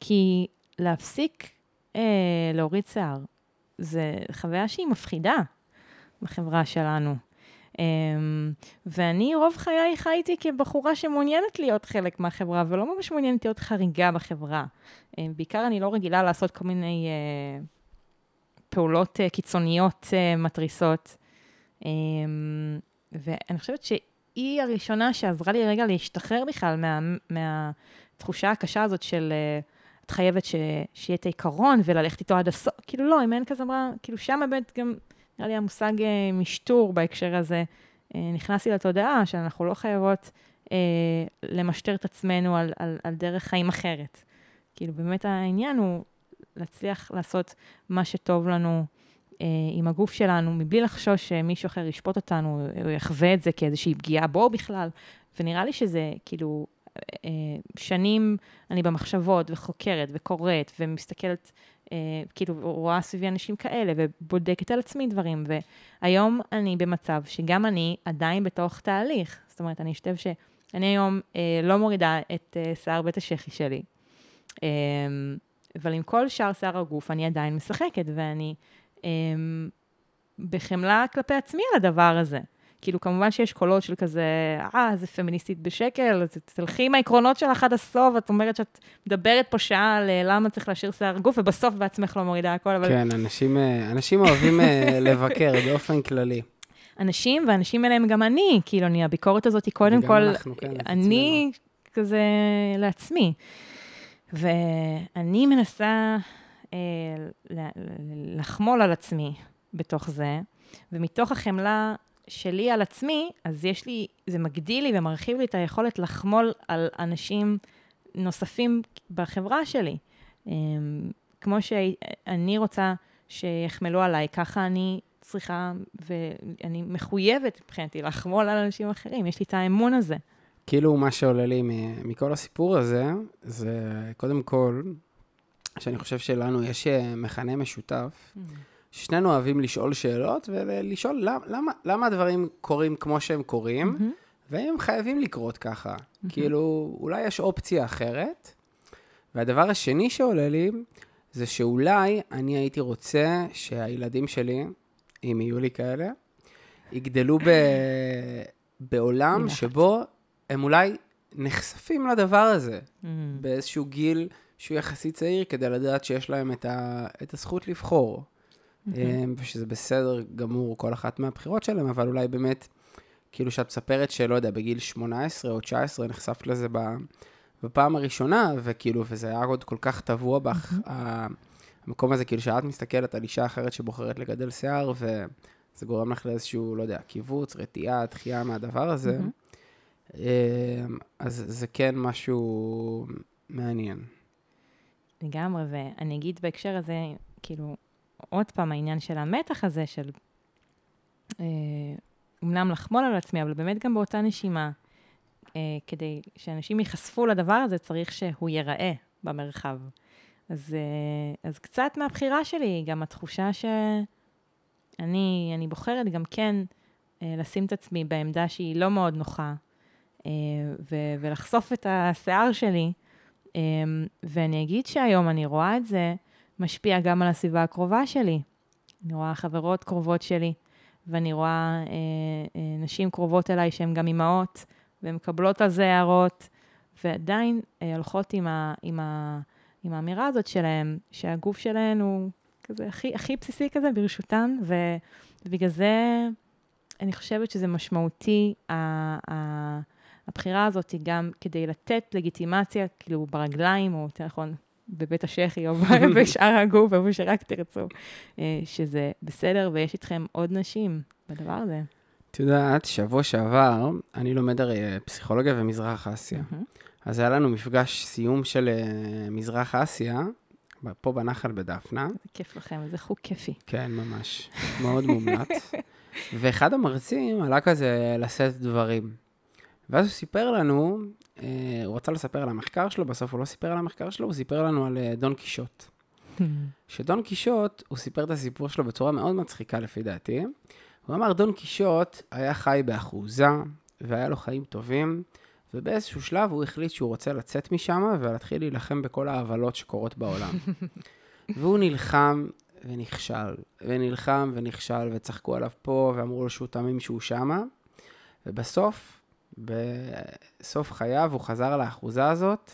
כי להפסיק uh, להוריד שיער, זה חוויה שהיא מפחידה בחברה שלנו. Um, ואני רוב חיי חייתי כבחורה שמעוניינת להיות חלק מהחברה, ולא ממש מעוניינת להיות חריגה בחברה. Um, בעיקר אני לא רגילה לעשות כל מיני uh, פעולות uh, קיצוניות uh, מתריסות. Um, ואני חושבת שהיא הראשונה שעזרה לי רגע להשתחרר בכלל מה, מהתחושה הקשה הזאת של uh, את חייבת ש, שיהיה את העיקרון וללכת איתו עד הסוף. כאילו לא, אם אין כזה אמרה, כאילו שם באמת גם נראה לי המושג אה, משטור בהקשר הזה, אה, נכנס לי לתודעה שאנחנו לא חייבות אה, למשטר את עצמנו על, על, על דרך חיים אחרת. כאילו, באמת העניין הוא להצליח לעשות מה שטוב לנו אה, עם הגוף שלנו, מבלי לחשוש שמישהו אחר ישפוט אותנו, או יחווה את זה כאיזושהי פגיעה בו בכלל. ונראה לי שזה, כאילו, שנים אני במחשבות וחוקרת וקוראת ומסתכלת, אה, כאילו רואה סביבי אנשים כאלה ובודקת על עצמי דברים. והיום אני במצב שגם אני עדיין בתוך תהליך. זאת אומרת, אני חושב שאני היום אה, לא מורידה את אה, שיער בית השחי שלי. אה, אבל עם כל שאר שיער הגוף אני עדיין משחקת, ואני אה, בחמלה כלפי עצמי על הדבר הזה. כאילו, כמובן שיש קולות של כזה, אה, זה פמיניסטית בשקל, אז תלכי עם העקרונות שלך עד הסוף, את אומרת שאת מדברת פה שעה על אה, למה צריך להשאיר שיער גוף, ובסוף בעצמך לא מורידה הכל, אבל... כן, אנשים, אה, אנשים אוהבים אה, לבקר באופן כללי. אנשים, ואנשים אלה הם גם אני, כאילו, אני, הביקורת הזאת היא קודם כל, אנחנו, כן, אני כזה לעצמי. ואני מנסה אה, לחמול על עצמי בתוך זה, ומתוך החמלה שלי על עצמי, אז יש לי, זה מגדיל לי ומרחיב לי את היכולת לחמול על אנשים נוספים בחברה שלי. אה, כמו שאני רוצה שיחמלו עליי, ככה אני צריכה, ואני מחויבת מבחינתי לחמול על אנשים אחרים, יש לי את האמון הזה. כאילו, מה שעולה לי מכל הסיפור הזה, זה קודם כל, שאני חושב שלנו יש אה, מכנה משותף, ששנינו אוהבים לשאול שאלות ולשאול למה, למה, למה הדברים קורים כמו שהם קורים, מהמם. והאם הם חייבים לקרות ככה. כאילו, אולי יש אופציה אחרת. והדבר השני שעולה לי, זה שאולי אני הייתי רוצה שהילדים שלי, אם יהיו לי כאלה, יגדלו ב... בעולם. שבו הם אולי נחשפים לדבר הזה, Mm. באיזשהו גיל שהוא יחסית צעיר, כדי לדעת שיש להם את, ה... את הזכות לבחור. אמ, ושזה בסדר גמור, כל אחת מהבחירות שלהם, אבל אולי באמת, כאילו שאת מספרת שלא יודע, בגיל 18 או 19 נחשפת לזה. בפעם הראשונה, וכאילו, וזה היה עוד כל כך טבוע בך, ה- המקום הזה, כאילו, שאת מסתכלת על אישה אחרת שבוחרת לגדל שיער, וזה גורם לך לאיזשהו, לא יודע, קיבוץ, רתיעה, דחייה מהדבר הזה. אמ, אז זה כן משהו מעניין. לגמרי, ואני אגיד בהקשר הזה, כאילו, עוד פעם, העניין של המתח הזה, של אה, אומנם לחמול על עצמי, אבל באמת גם באותה נשימה, אה, כדי שאנשים ייחשפו לדבר הזה, צריך שהוא ייראה במרחב. אז, אה, אז קצת מהבחירה שלי, גם התחושה שאני אני בוחרת גם כן אה, לשים את עצמי בעמדה שהיא לא מאוד נוחה, אה, ו- ולחשוף את השיער שלי. אה, ואני אגיד שהיום אני רואה את זה משפיע גם על הסביבה הקרובה שלי. אני רואה חברות קרובות שלי, ואני רואה אה, אה, נשים קרובות אליי שהן גם אימהות, והן מקבלות על זה הערות, ועדיין אה, הולכות עם, ה, עם עם האמירה הזאת שלהם, שהגוף שלהן הוא כזה הכי, הכי בסיסי כזה ברשותן, ו, ובגלל זה אני חושבת שזה משמעותי, ה, ה, הבחירה הזאת היא גם כדי לתת לגיטימציה, כאילו ברגליים, או יותר נכון, בבית השחי, או בשאר הגוף, איפה שרק תרצו, אה, שזה בסדר, ויש איתכם עוד נשים בדבר הזה. את יודעת, שבוע שעבר, אני לומד הרי אה, פסיכולוגיה ומזרח אסיה. אז היה לנו מפגש סיום של אה, מזרח אסיה, פה בנחל בדפנה. איזה כיף לכם, איזה חוג כיפי. כן, ממש. מאוד מומלץ. ואחד המרצים עלה כזה לשאת דברים. ואז הוא סיפר לנו, אה, הוא רצה לספר על המחקר שלו, בסוף הוא לא סיפר על המחקר שלו, הוא סיפר לנו על אה, דון קישוט. שדון קישוט, הוא סיפר את הסיפור שלו בצורה מאוד מצחיקה לפי דעתי. הוא אמר, דון קישוט היה חי באחוזה, והיה לו חיים טובים, ובאיזשהו שלב הוא החליט שהוא רוצה לצאת משם ולהתחיל להילחם בכל העוולות שקורות בעולם. והוא נלחם ונכשל, ונלחם ונכשל, וצחקו עליו פה, ואמרו לו שהוא תמים שהוא שמה, ובסוף, בסוף חייו, הוא חזר לאחוזה הזאת,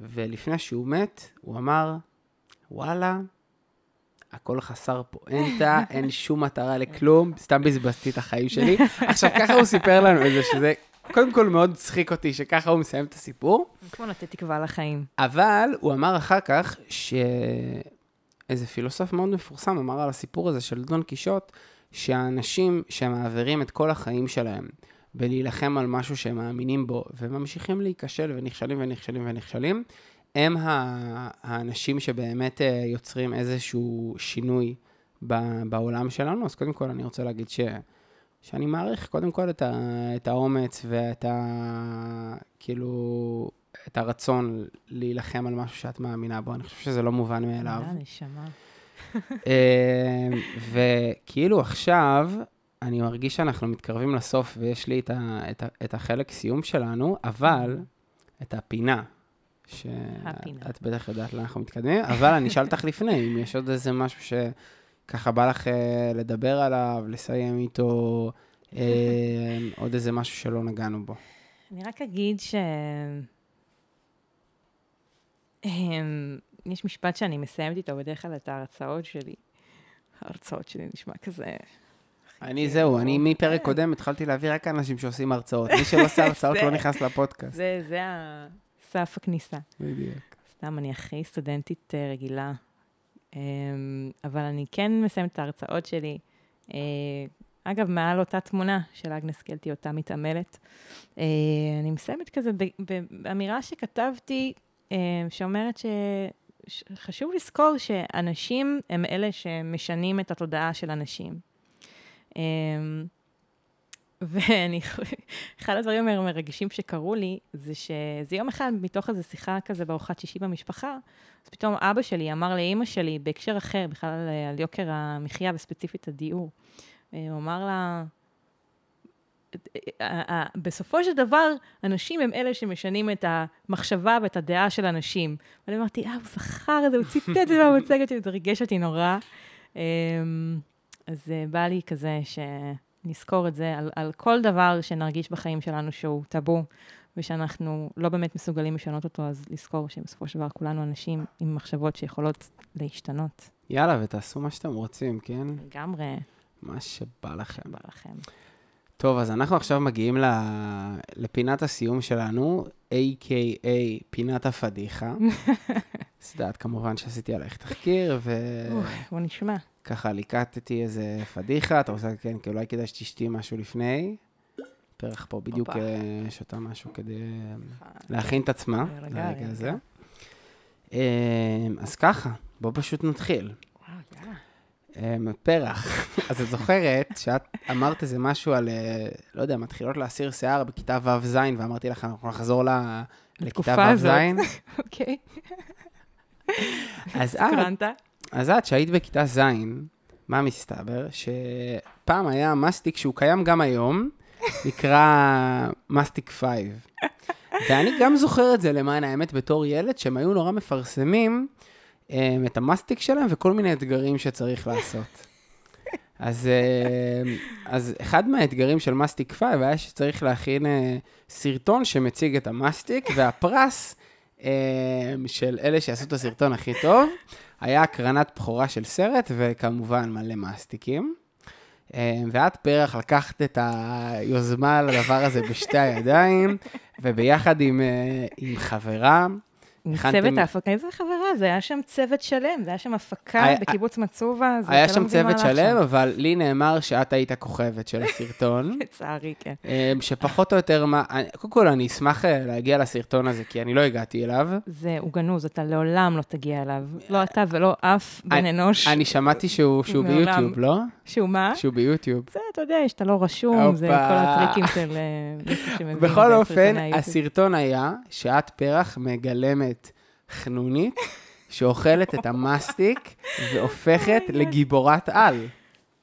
ולפני שהוא מת, הוא אמר, וואלה, הכל חסר פואנטה, אין שום מטרה לכלום, סתם בזבזתי את החיים שלי. עכשיו, ככה הוא סיפר לנו את זה, שזה קודם כל מאוד צחיק אותי, שככה הוא מסיים את הסיפור. כמו לתת תקווה לחיים. אבל הוא אמר אחר כך, שאיזה פילוסוף מאוד מפורסם אמר על הסיפור הזה של דון קישוט, שהאנשים שמעבירים את כל החיים שלהם בלהילחם על משהו שהם מאמינים בו, וממשיכים להיכשל ונכשלים ונכשלים ונכשלים, הם האנשים שבאמת אה, יוצרים איזשהו שינוי בעולם שלנו. אז קודם כל אני רוצה להגיד ש... שאני מעריך קודם כל את, ה, את האומץ ואת ה... כאילו, את הרצון להילחם על משהו שאת מאמינה בו. אני חושב שזה לא מובן מאליו. נשמה. אה, וכאילו עכשיו, אני מרגיש שאנחנו מתקרבים לסוף ויש לי את, ה, את, ה, את החלק סיום שלנו, אבל את הפינה. שאת בטח יודעת לאן אנחנו מתקדמים, אבל אני אשאל אותך לפני, אם יש עוד איזה משהו שככה בא לך אה, לדבר עליו, לסיים איתו, אה, עוד איזה משהו שלא נגענו בו. אני רק אגיד ש... אמ, יש משפט שאני מסיימת איתו בדרך כלל את ההרצאות שלי. ההרצאות שלי נשמע כזה... אני זהו, אני מפרק כן. קודם התחלתי להביא רק אנשים שעושים הרצאות. מי שלא עושה הרצאות לא נכנס לפודקאסט. זה, הסף הכניסה. בדיוק. סתם, אני הכי סטודנטית אה, רגילה. אמ, אבל אני כן מסיימת את ההרצאות שלי. אה, אגב, מעל אותה תמונה של אגנס קלטי, אותה מתעמלת. אה, אני מסיימת כזה באמירה שכתבתי, שאומרת ש... חשוב לזכור שאנשים הם אלה שמשנים את התודעה של אנשים. אמ, ואני, אחד הדברים המרגשים שקרו לי, זה שזה יום אחד, מתוך איזו שיחה כזה בארוחת שישי במשפחה, אז פתאום אבא שלי אמר לאימא שלי, בהקשר אחר, בכלל על, על יוקר המחיה וספציפית הדיור, אה, הוא אמר לה, "אה, אה, בסופו של דבר, אנשים הם אלה שמשנים את המחשבה ואת הדעה של אנשים. ואני אמרתי, אה, הוא זכר את זה, הוא ציטט את זה במצגת שלי, זה ריגש אותי נורא. אז אה, בא לי כזה שנזכור את זה על, על כל דבר שנרגיש בחיים שלנו שהוא טאבו, ושאנחנו לא באמת מסוגלים לשנות אותו, אז לזכור שבסופו של דבר כולנו אנשים עם מחשבות שיכולות להשתנות. יאללה, ותעשו מה שאתם רוצים, כן? לגמרי, מה שבא לכם. בא לכם. טוב, אז אנחנו עכשיו מגיעים ל... לפינת הסיום שלנו, A.K.A. פינת הפדיחה. אז יודעת, כמובן שעשיתי עלייך תחקיר, אוח, בוא נשמע. וככה ליקטתי איזה פדיחה. אתה רוצה, כן, כי אולי כדאי שתשתי משהו לפני. פרח פה בדיוק. אה, שותה משהו כדי אה, להכין את עצמה רגע, לרגע רגע. הזה. אה, אז ככה, בואו פשוט נתחיל. פרח. אז את זוכרת שאת אמרת איזה משהו על, אה, לא יודע, מתחילות להסיר שיער בכיתה ו'-ז', ואמרתי לך, אנחנו נחזור לכיתה. ו'-ז'. אוקיי, אז את? אז את, שהיית בכיתה ז', מה מסתבר? שפעם היה מסטיק שהוא קיים גם היום, נקרא מסטיק 5. ואני גם זוכר את זה, למען האמת, בתור ילד, שהם היו נורא מפרסמים um, את המסטיק שלהם וכל מיני אתגרים שצריך לעשות. אז, uh, אז אחד מהאתגרים של מסטיק 5 היה שצריך להכין uh, סרטון שמציג את המסטיק, והפרס אה, של אלה שעשו את הסרטון הכי טוב, היה הקרנת בכורה של סרט, וכמובן מלא מסטיקים. אה, ואת פרח לקחת את היוזמה לדבר הזה בשתי הידיים, וביחד עם, אה, עם חברה, צוות ההפקה, איזה חברה, זה היה שם צוות שלם, זה היה שם הפקה היה- בקיבוץ מצובה, זה היה לא שם צוות שלם. אבל לי נאמר שאת היית הכוכבת של הסרטון. לצערי, כן. אה, שפחות או יותר מה, אני- קודם כל אני אשמח אה, להגיע לסרטון הזה, כי אני לא הגעתי אליו. זה, הוא גנוז, אתה לעולם לא תגיע אליו. לא אתה ולא אף בן אנוש. אני שמעתי שהוא שהוא. ביוטיוב, לא? שהוא מה? שהוא ביוטיוב. זה, אתה יודע, שאתה לא רשום, זה כל. הטריקים של אה, מישהו שמבין בכל אופן. הסרטון היה שאת פרח מגלמת חנונית שאוכלת את המסטיק והופכת לגיבורת על.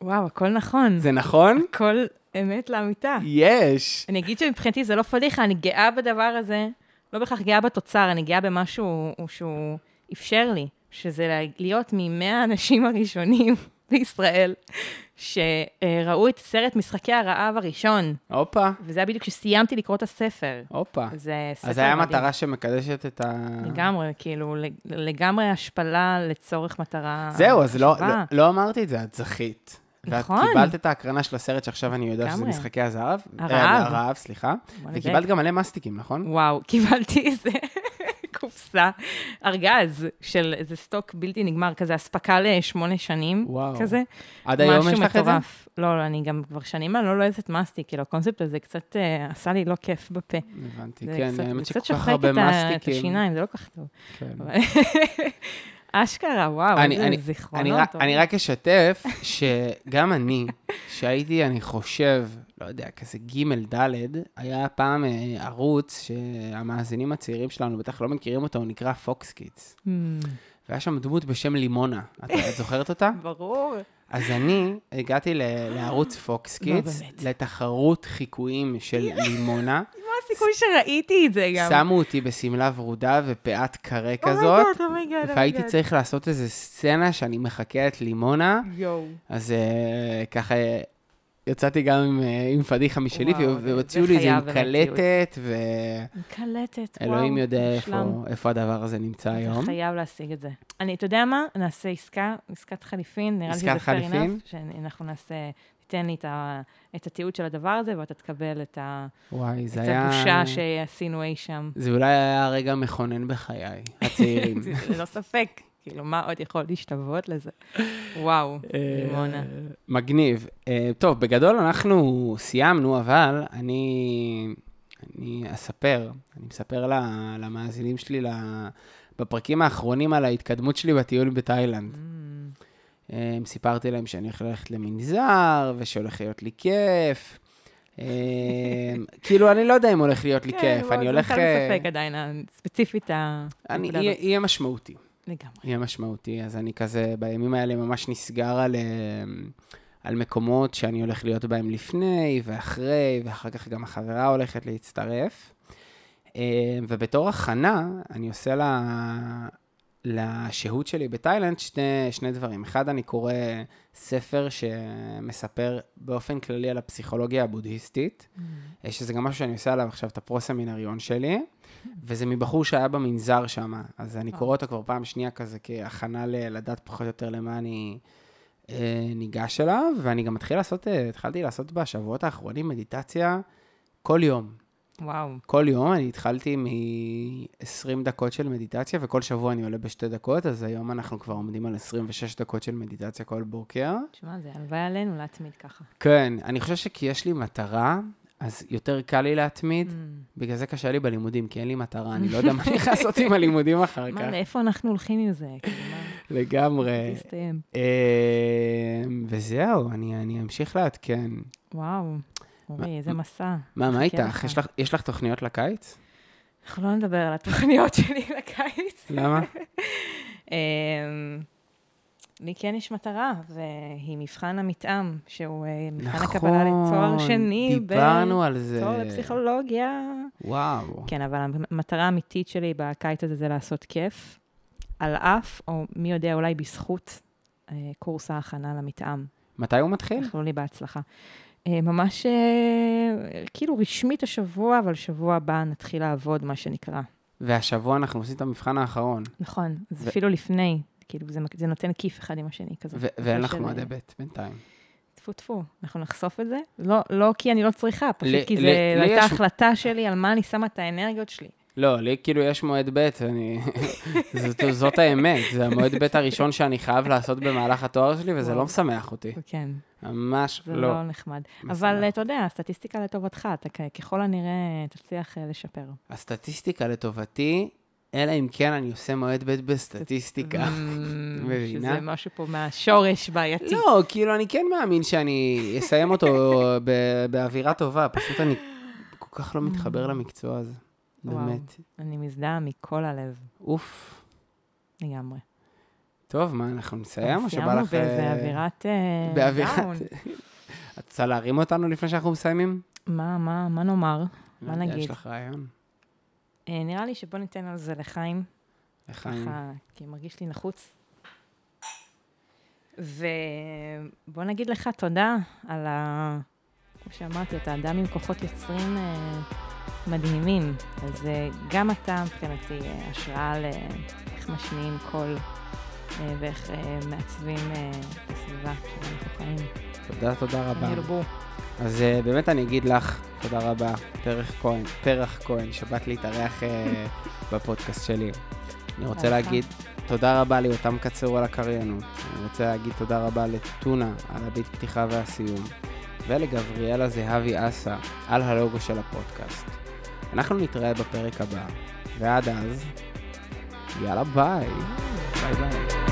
וואו, הכל נכון. זה נכון? הכל אמת לאמיתה. יש. אני אגיד שמבחינתי זה לא פדיחה, אני גאה בדבר הזה, לא בהכרח גאה בתוצר, אני גאה במשהו שהוא אפשר לי, שזה לה- להיות ממאה האנשים הראשונים בישראל שראו את סרט משחקי הרעב הראשון, הופה, וזה היה בדיוק כשסיימתי לקרוא את הספר. הופה. זה ספר אז זה היה מדהים. מטרה שמקדשת את ה... לגמרי, כאילו, לג- לגמרי השפלה לצורך מטרה זהו, אז לא. לא, לא אמרתי את זה, את זכית. נכון. ואת קיבלת את ההקרנה של הסרט שעכשיו אני יודע שזה. משחקי הזהב. הרעב. אה, הרעב, סליחה. בוא וקיבלת. גם מלא מסטיקים, נכון? וואו, קיבלתי איזה קופסה, ארגז של איזה סטוק בלתי נגמר, כזה אספקה לשמונה שנים, וואו. כזה. עד היום יש לך את זה? לא, לא, אני גם כבר שנים אני לא לועזת מסטיק, כאילו, הקונספט הזה קצת אה, עשה לי לא כיף בפה. הבנתי, זה כן, קצת- האמת זה קצת שכל כך שוחק הרבה את ה- את מסטיקים. השיניים, זה לא כל כך טוב. כן. אשכרה, וואו, אני- איזה אני- אני זיכרונות. רק- אני רק אשתף שגם אני, שהייתי, אני חושב, לא יודע, כזה ג' ד', היה פעם אה, ערוץ שהמאזינים הצעירים שלנו בטח לא מכירים אותו, הוא נקרא פוקס קידס. Hmm, והיה שם דמות בשם לימונה. את את זוכרת אותה? ברור. אז אני הגעתי ל- לערוץ פוקס לא, קידס, באמת. לתחרות חיקויים של לימונה. הסיכוי שראיתי את זה גם? שמו אותי בשמלה ורודה ופאה קרה Oh כזאת, God, oh oh והייתי God. צריך לעשות איזה סצנה שאני מחכה את לימונה, יואו. אז אה, ככה יצאתי גם עם, אה, עם פדיחה משלי, ו- והוציאו לי את זה עם חייב באמת קלטת, קלטת, וואו. ואלוהים יודע. איפה- איפה הדבר הזה נמצא היום. אתה חייב להשיג את זה. אני, אתה יודע מה? נעשה עסקה, עסקת חליפין, נראה לי שזה fair enough, שאנחנו נעשה, תיתן לי את, ה, את התיעוד של הדבר הזה, ואתה תקבל את, ה, וואי, את היה... הבושה שעשינו אי שם. זה אולי היה רגע מכונן בחיי, הצעירים. ללא ספק. כאילו, מה עוד יכול להשתוות לזה? וואו, לימונה. אה, מגניב. אה, טוב, בגדול אנחנו סיימנו, אבל אני, אני אספר, אני מספר למאזינים שלי בפרקים האחרונים על ההתקדמות שלי בטיול בתאילנד. Mm, סיפרתי להם שאני הולך ללכת למנזר, ושהולך להיות לי כיף. אה, כאילו, אני לא יודע אם הולך להיות לי כן, כיף, אני זה הולך... בכלל אה, בספק עדיין, ספציפית אני, הנקודה יהיה, הזאת. יהיה משמעותי. לגמרי. יהיה משמעותי, אז אני כזה בימים האלה ממש נסגר על, אה, על מקומות שאני הולך להיות בהם לפני ואחרי, ואחר כך גם החברה הולכת להצטרף. ובתור הכנה, אני עושה לה, לשהות שלי בתאילנד שני, שני דברים. אחד, אני קורא ספר שמספר באופן כללי על הפסיכולוגיה הבודהיסטית, אה, שזה גם משהו שאני עושה עליו עכשיו את הפרו-סמינריון שלי, וזה מבחור שהיה במנזר שם, אז אני קורא אותו כבר פעם שנייה כזה כהכנה לדעת פחות או יותר למה אני אה, ניגש אליו, ואני גם מתחיל לעשות, אה, התחלתי לעשות בשבועות האחרונים מדיטציה כל יום. וואו. כל יום אני התחלתי מ-20 דקות של מדיטציה, וכל שבוע אני עולה בשתי דקות, אז היום אנחנו כבר עומדים על 26 דקות של מדיטציה כל בוקר. תשמע, זה הלוואי עלינו להתמיד ככה. כן, אני חושב שכי יש לי מטרה, אז יותר קל לי להתמיד. Mm. בגלל זה קשה לי בלימודים, כי אין לי מטרה, אני לא יודע מה אני הולך לעשות עם הלימודים אחר כך. מה, לאיפה אנחנו הולכים עם זה? כאילו, לגמרי. זה יסתיים. אה, וזהו, אני אני אמשיך לעדכן. וואו, אורי, איזה מסע. מה, מה איתך? יש לך- יש לך תוכניות לקיץ? אנחנו לא נדבר על התוכניות שלי לקיץ. למה? אמ, לי כן יש מטרה, והיא מבחן המתאם, שהוא אה, מבחן הקבלה לתואר שני. נכון, דיברנו על זה. בתואר לפסיכולוגיה. וואו. כן, אבל המטרה האמיתית שלי בקיץ הזה זה לעשות כיף, על אף, או מי יודע, אולי בזכות אה, קורס ההכנה למתאם. מתי הוא מתחיל? איחלו לי בהצלחה. אה, ממש אה, כאילו רשמית השבוע, אבל שבוע הבא נתחיל לעבוד, מה שנקרא. והשבוע אנחנו עושים את המבחן האחרון, נכון, אז ו- אפילו לפני, כאילו, זה, זה נותן כיף אחד עם השני כזה. ו- ואין לך מועדי ב' בינתיים. טפו טפו, אנחנו נחשוף את זה. לא, לא כי אני לא צריכה, פשוט לי- כי זו לי הייתה יש- החלטה שלי על מה אני שמה את האנרגיות שלי. לא, לי כאילו יש מועד ב', אני... זאת, זאת האמת, זה המועד ב' הראשון שאני חייב לעשות במהלך התואר שלי, וזה. לא משמח אותי. כן, ממש זה לא. לא נחמד. משמח. אבל אתה יודע, הסטטיסטיקה לטובתך, אתה ככל הנראה תצליח אה, לשפר. הסטטיסטיקה לטובתי, אלא אם כן אני עושה מועד ב' בסטטיסטיקה. מבינה? שזה משהו פה מהשורש בעייתי. לא, כאילו, אני כן מאמין שאני אסיים אותו באווירה טובה, פשוט אני כל כך לא מתחבר למקצוע הזה. באמת. אני מזדהה מכל הלב, אוף. לגמרי. טוב, מה, אנחנו נסיים או שבא לך... סיימנו באיזה אה, אווירת אה, באווירת... את רוצה להרים אותנו לפני שאנחנו מסיימים? מה, מה, מה נאמר? מה נגיד? יש לך רעיון? אה, נראה לי שבוא ניתן על זה לחיים, לחיים. כי מרגיש לי נחוץ. ובוא נגיד לך תודה על ה... כמו שאמרתי, אתה אדם עם כוחות יוצרים מדהימים. אז אה, גם אתה מבחינתי אה, השראה לאיך משמיעים קול אה, ואיך אה, מעצבים אה, את הסביבה שבה אנחנו חיים. תודה, תודה רבה. ירבו. אז באמת אני אגיד לך, תודה רבה, פרח כהן, פרח כהן, שבאת להתארח בפודקאסט שלי. אני רוצה. להגיד תודה רבה ליותם קצור על הקריינות. אני רוצה להגיד תודה רבה לטונה על הביט פתיחה והסיום, ולגבריאלה זהבי אסה על הלוגו של הפודקאסט. אנחנו נתראה בפרק הבא, ועד אז, יאללה ביי. ביי ביי.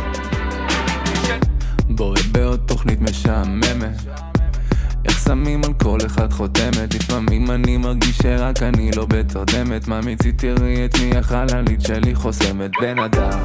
בועט בעוד תוכנית משעממת. איך שמים על כל אחד חותמת? לפעמים אני מרגיש שרק אני לא בתרדמת. מה מציתי תראי את מי החללית שלי חוסמת. בן אדם